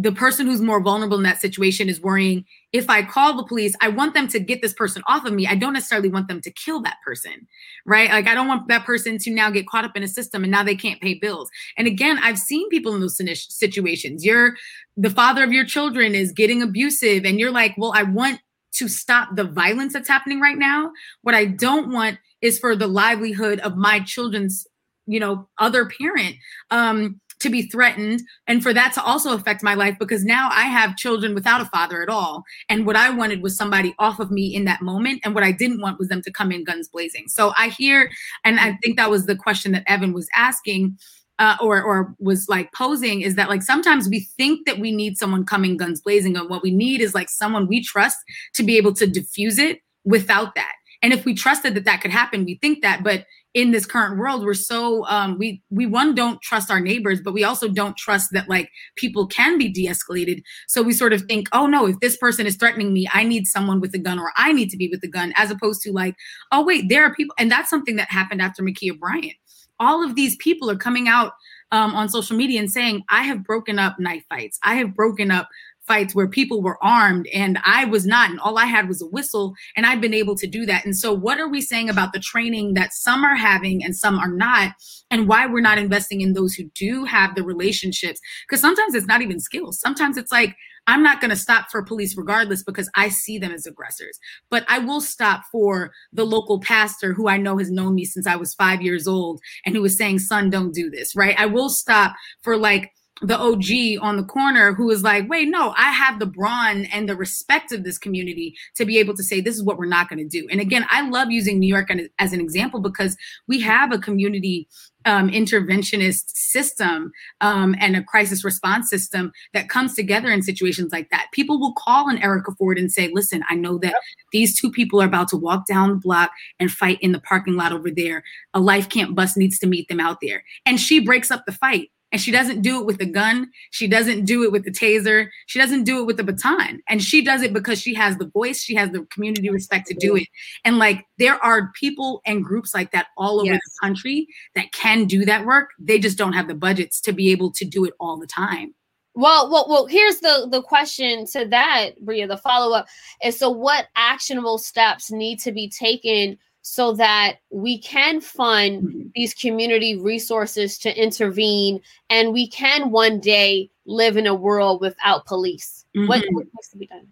the person who's more vulnerable in that situation is worrying if I call the police, I want them to get this person off of me. I don't necessarily want them to kill that person, right? Like, I don't want that person to now get caught up in a system and now they can't pay bills. And again, I've seen people in those situations. You're the father of your children is getting abusive, and you're like, well, I want to stop the violence that's happening right now. What I don't want is for the livelihood of my children's, you know, other parent. Um, to be threatened and for that to also affect my life because now I have children without a father at all. And what I wanted was somebody off of me in that moment. And what I didn't want was them to come in guns blazing. So I hear, and I think that was the question that Evan was asking. Uh, or or was like posing is that like sometimes we think that we need someone coming guns blazing and what we need is like someone we trust to be able to diffuse it without that and if we trusted that that could happen we think that but in this current world we're so um we we one don't trust our neighbors but we also don't trust that like people can be de-escalated. So we sort of think oh no if this person is threatening me i need someone with a gun or i need to be with a gun as opposed to like oh wait there are people and that's something that happened after Ma'Khia Bryant. All of these people are coming out um, on social media and saying i have broken up knife fights. I have broken up fights where people were armed and I was not, and all I had was a whistle, and I've been able to do that. And so, what are we saying about the training that some are having and some are not, and why we're not investing in those who do have the relationships? Because sometimes it's not even skills. Sometimes it's like, I'm not going to stop for police regardless because I see them as aggressors. But I will stop for the local pastor who I know has known me since I was five years old and who was saying, son, don't do this, right? I will stop for like, the OG on the corner who is like, wait, no, I have the brawn and the respect of this community to be able to say, this is what we're not going to do. And again, I love using New York as an example because we have a community um, interventionist system um, and a crisis response system that comes together in situations like that. People will call an Erica Ford and say, listen, I know that these two people are about to walk down the block and fight in the parking lot over there. A life camp bus needs to meet them out there. And she breaks up the fight And she doesn't do it with a gun. She doesn't do it with the taser. She doesn't do it with the baton. And she does it because she has the voice, she has the community respect to do it. And like there are people and groups like that all over Yes. the country that can do that work. They just don't have the budgets to be able to do it all the time. Well, well, well. Here's the the question to that, Brea. The follow up is: so, what actionable steps need to be taken so that we can fund Mhm. these community resources to intervene, and we can one day live in a world without police? Mhm. what needs to be done?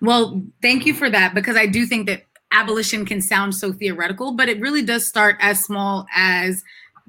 Well, thank you for that because I do think that abolition can sound so theoretical, but it really does start as small as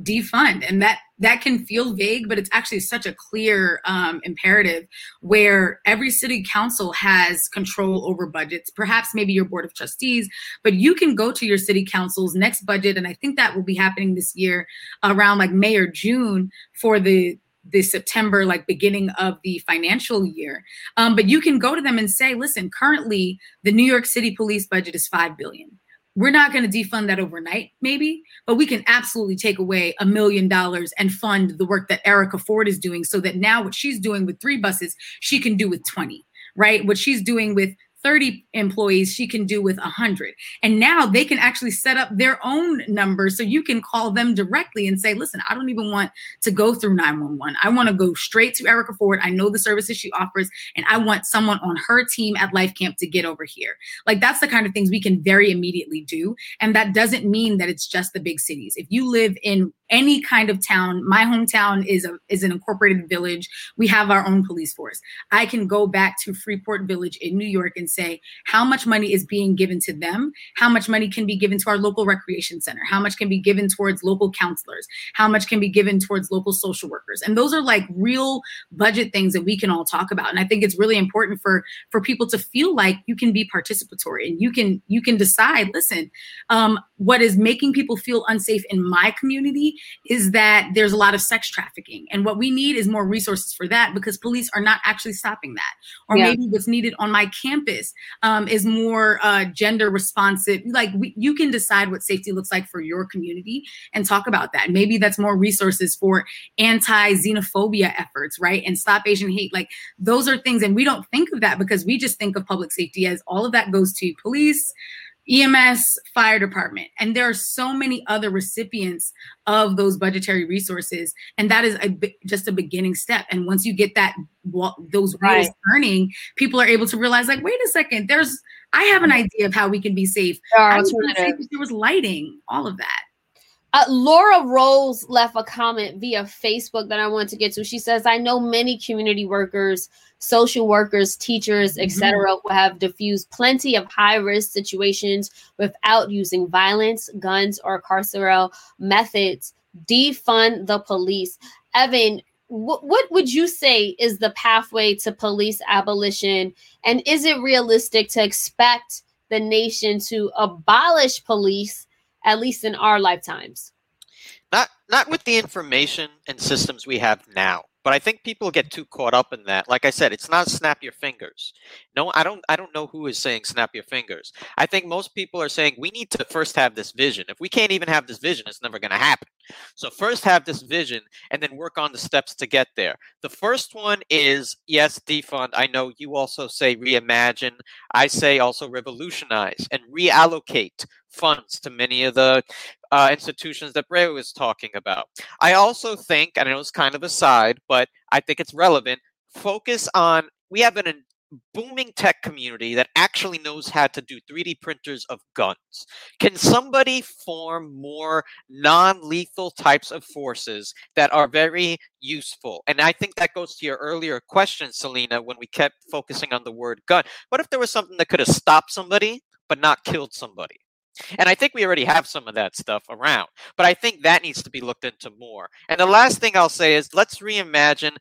defund. And that that can feel vague but it's actually such a clear um, imperative where every city council has control over budgets. Perhaps maybe your board of trustees but you can go to your city council's next budget. And i think that will be happening this year around like may or june for the the september like beginning of the financial year. Um, but you can go to them and say listen currently the new york city police budget is 5 billion we're not going to defund that overnight maybe but we can absolutely take away a million dollars and fund the work that erica ford is doing so that now what she's doing with three buses she can do with 20 right? What she's doing with 30 employees she can do with 100 and now they can actually set up their own numbers so you can call them directly and say listen i don't even want to go through 911 i want to go straight to erica ford. I know the services she offers and i want someone on her team at life camp to get over here. Like that's the kind of things we can very immediately do and that doesn't mean that it's just the big cities. If you live in any kind of town my hometown is a is an incorporated village. We have our own police force. I can go back to freeport village in new york and say how much money is being given to them? How much money can be given to our local recreation center? How much can be given towards local counselors? How much can be given towards local social workers? And those are like real budget things that we can all talk about. And i think it's really important for for people to feel like you can be participatory and you can you can decide listen um, what is making people feel unsafe in my community is that there's a lot of sex trafficking. And what we need is more resources for that because police are not actually stopping that. Or Yeah. maybe what's needed on my campus um, is more uh, gender responsive. Like we, you can decide what safety looks like for your community and talk about that. Maybe that's more resources for anti-xenophobia efforts right? And stop asian hate. Like those are things and we don't think of that because we just think of public safety as all of that goes to police EMS, fire department, and there are so many other recipients of those budgetary resources, and that is a, just a beginning step. And once you get that those wheels Right. turning, people are able to realize, like, wait a second, there's I have an idea of how we can be safe. There are I would feel safe alternatives. there was lighting, all of that. Uh, Laura Rose left a comment via Facebook that I want to get to. She says, "I know many community workers, social workers, teachers, etc., mm-hmm. who have diffused plenty of high-risk situations without using violence, guns, or carceral methods. Defund the police." Evan, wh- what would you say is the pathway to police abolition, and is it realistic to expect the nation to abolish police? at least in our lifetimes. not not with the information and systems we have now but i think people get too caught up in that like i said it's not snap your fingers. No i don't i don't know who is saying snap your fingers. I think most people are saying we need to first have this vision. If we can't even have this vision it's never going to happen so first have this vision and then work on the steps to get there the first one is yes defund i know you also say reimagine i say also revolutionize and reallocate funds to many of the uh, institutions that Bray was talking about. I also think, and I know it's kind of a side, but I think it's relevant. Focus on we have an, booming tech community that actually knows how to do 3D printers of guns. Can somebody form more non-lethal types of forces that are very useful? And I think that goes to your earlier question, Selena, when we kept focusing on the word gun. What if there was something that could have stopped somebody but not killed somebody? And I think we already have some of that stuff around, but I think that needs to be looked into more. And the last thing I'll say is let's reimagine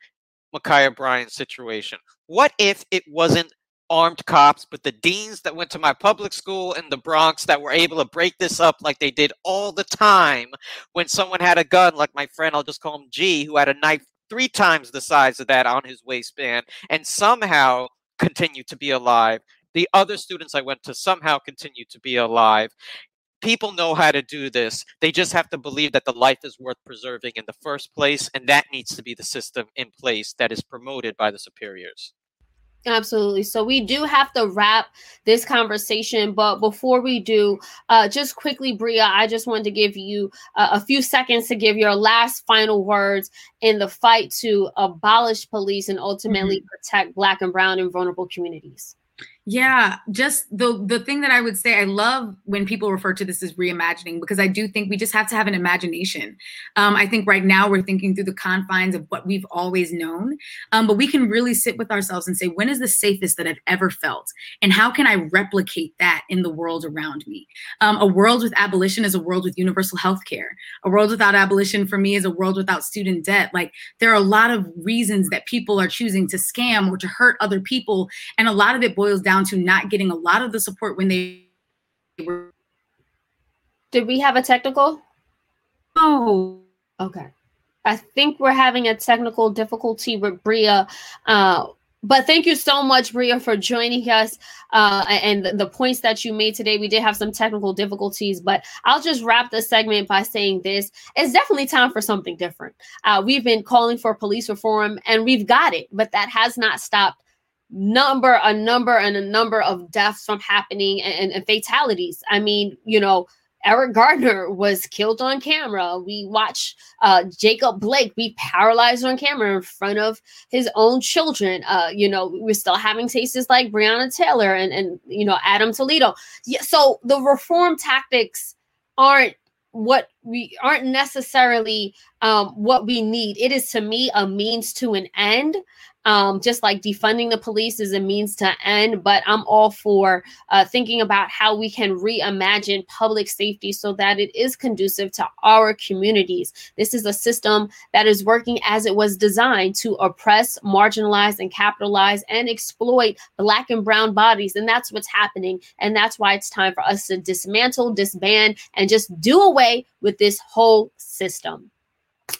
Ma'Khia Bryant's situation. What if it wasn't armed cops, but the deans that went to my public school in the Bronx that were able to break this up like they did all the time when someone had a gun, like my friend, I'll just call him G, who had a knife three times the size of that on his waistband and somehow continued to be alive the other students I went to somehow continue to be alive. People know how to do this. They just have to believe that the life is worth preserving in the first place, and that needs to be the system in place that is promoted by the superiors. Absolutely. So we do have to wrap this conversation, but before we do, uh, just quickly, Brea, I just wanted to give you uh, a few seconds to give your last final words in the fight to abolish police and ultimately mm-hmm. protect Black and Brown and vulnerable communities. Yeah, just the the thing that I would say, I love when people refer to this as reimagining because I do think we just have to have an imagination. Um, I think right now we're thinking through the confines of what we've always known, um, but we can really sit with ourselves and say, when is the safest that I've ever felt, and how can I replicate that in the world around me? Um, a world with abolition is a world with universal health care. A world without abolition for me is a world without student debt. Like there are a lot of reasons that people are choosing to scam or to hurt other people, and a lot of it boils down down to not getting a lot of the support when they were. Did we have a technical? Oh. Okay. I think we're having a technical difficulty with Brea. Uh, but thank you so much, Brea, for joining us uh, and the, the, points that you made today. We did have some technical difficulties, but I'll just wrap the segment by saying this: it's definitely time for something different. Uh, we've been calling for police reform, and we've got it, but that has not stopped number a number and a number of deaths from happening and, and, fatalities. I mean you know Eric Garner was killed on camera. We watch uh, jacob blake be paralyzed on camera in front of his own children. Uh, you know we're still having cases like breonna taylor and, and you know adam toledo. Yeah, so the reform tactics aren't what we aren't necessarily um, what we need. It is to me a means to an end um, just like defunding the police is a means to end. But I'm all for uh, thinking about how we can reimagine public safety so that it is conducive to our communities. This is a system that is working as it was designed to oppress, marginalize, and capitalize and exploit Black and Brown bodies. And that's what's happening. And that's why it's time for us to dismantle, disband, and just do away with this whole system.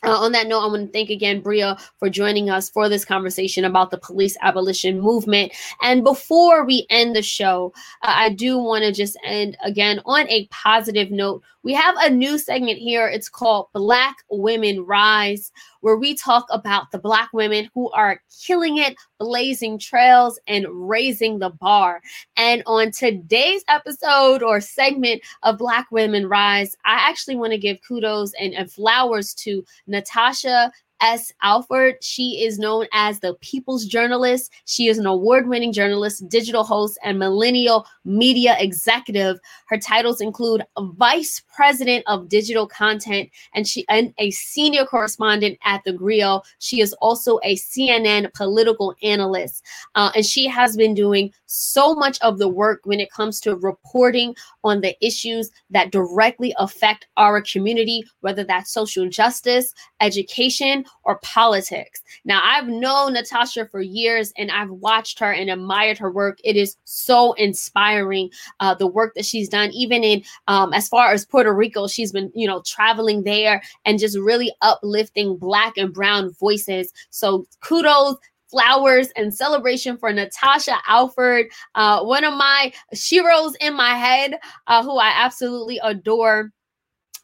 Uh, on that note, I want to thank again Brea for joining us for this conversation about the police abolition movement. And before we end the show, uh, I do want to just end again on a positive note we have a new segment here. It's called Black Women Rise, where we talk about the Black women who are killing it, blazing trails, and raising the bar. And on today's episode or segment of Black Women Rise, I actually want to give kudos and, and flowers to Natasha S. Alford. She is known as the People's Journalist. She is an award winning journalist, digital host, and millennial media executive. Her titles include Vice President of Digital Content and she and a senior correspondent at the Grio. She is also a CNN political analyst. Uh, and she has been doing so much of the work when it comes to reporting on the issues that directly affect our community, whether that's social justice, education, or politics. Now, I've known Natasha for years and I've watched her and admired her work. It is so inspiring, uh, the work that she's done, even in um, as far as Puerto Rico, she's been, you know, traveling there and just really uplifting Black and Brown voices. So kudos flowers and celebration for Natasha Alford, uh, one of my sheroes in my head, uh, who I absolutely adore.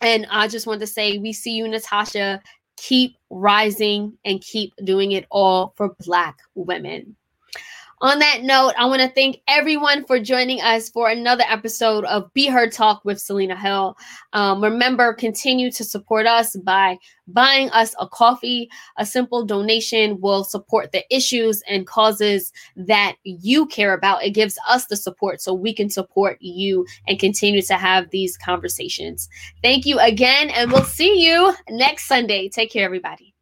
And I just want to say, we see you, Natasha keep rising and keep doing it all for Black women. On that note, I want to thank everyone for joining us for another episode of Be Heard Talk with Selena Hill. Um, remember, continue to support us by buying us a coffee. A simple donation will support the issues and causes that you care about. It gives us the support so we can support you and continue to have these conversations. Thank you again, and we'll see you next Sunday. Take care, everybody.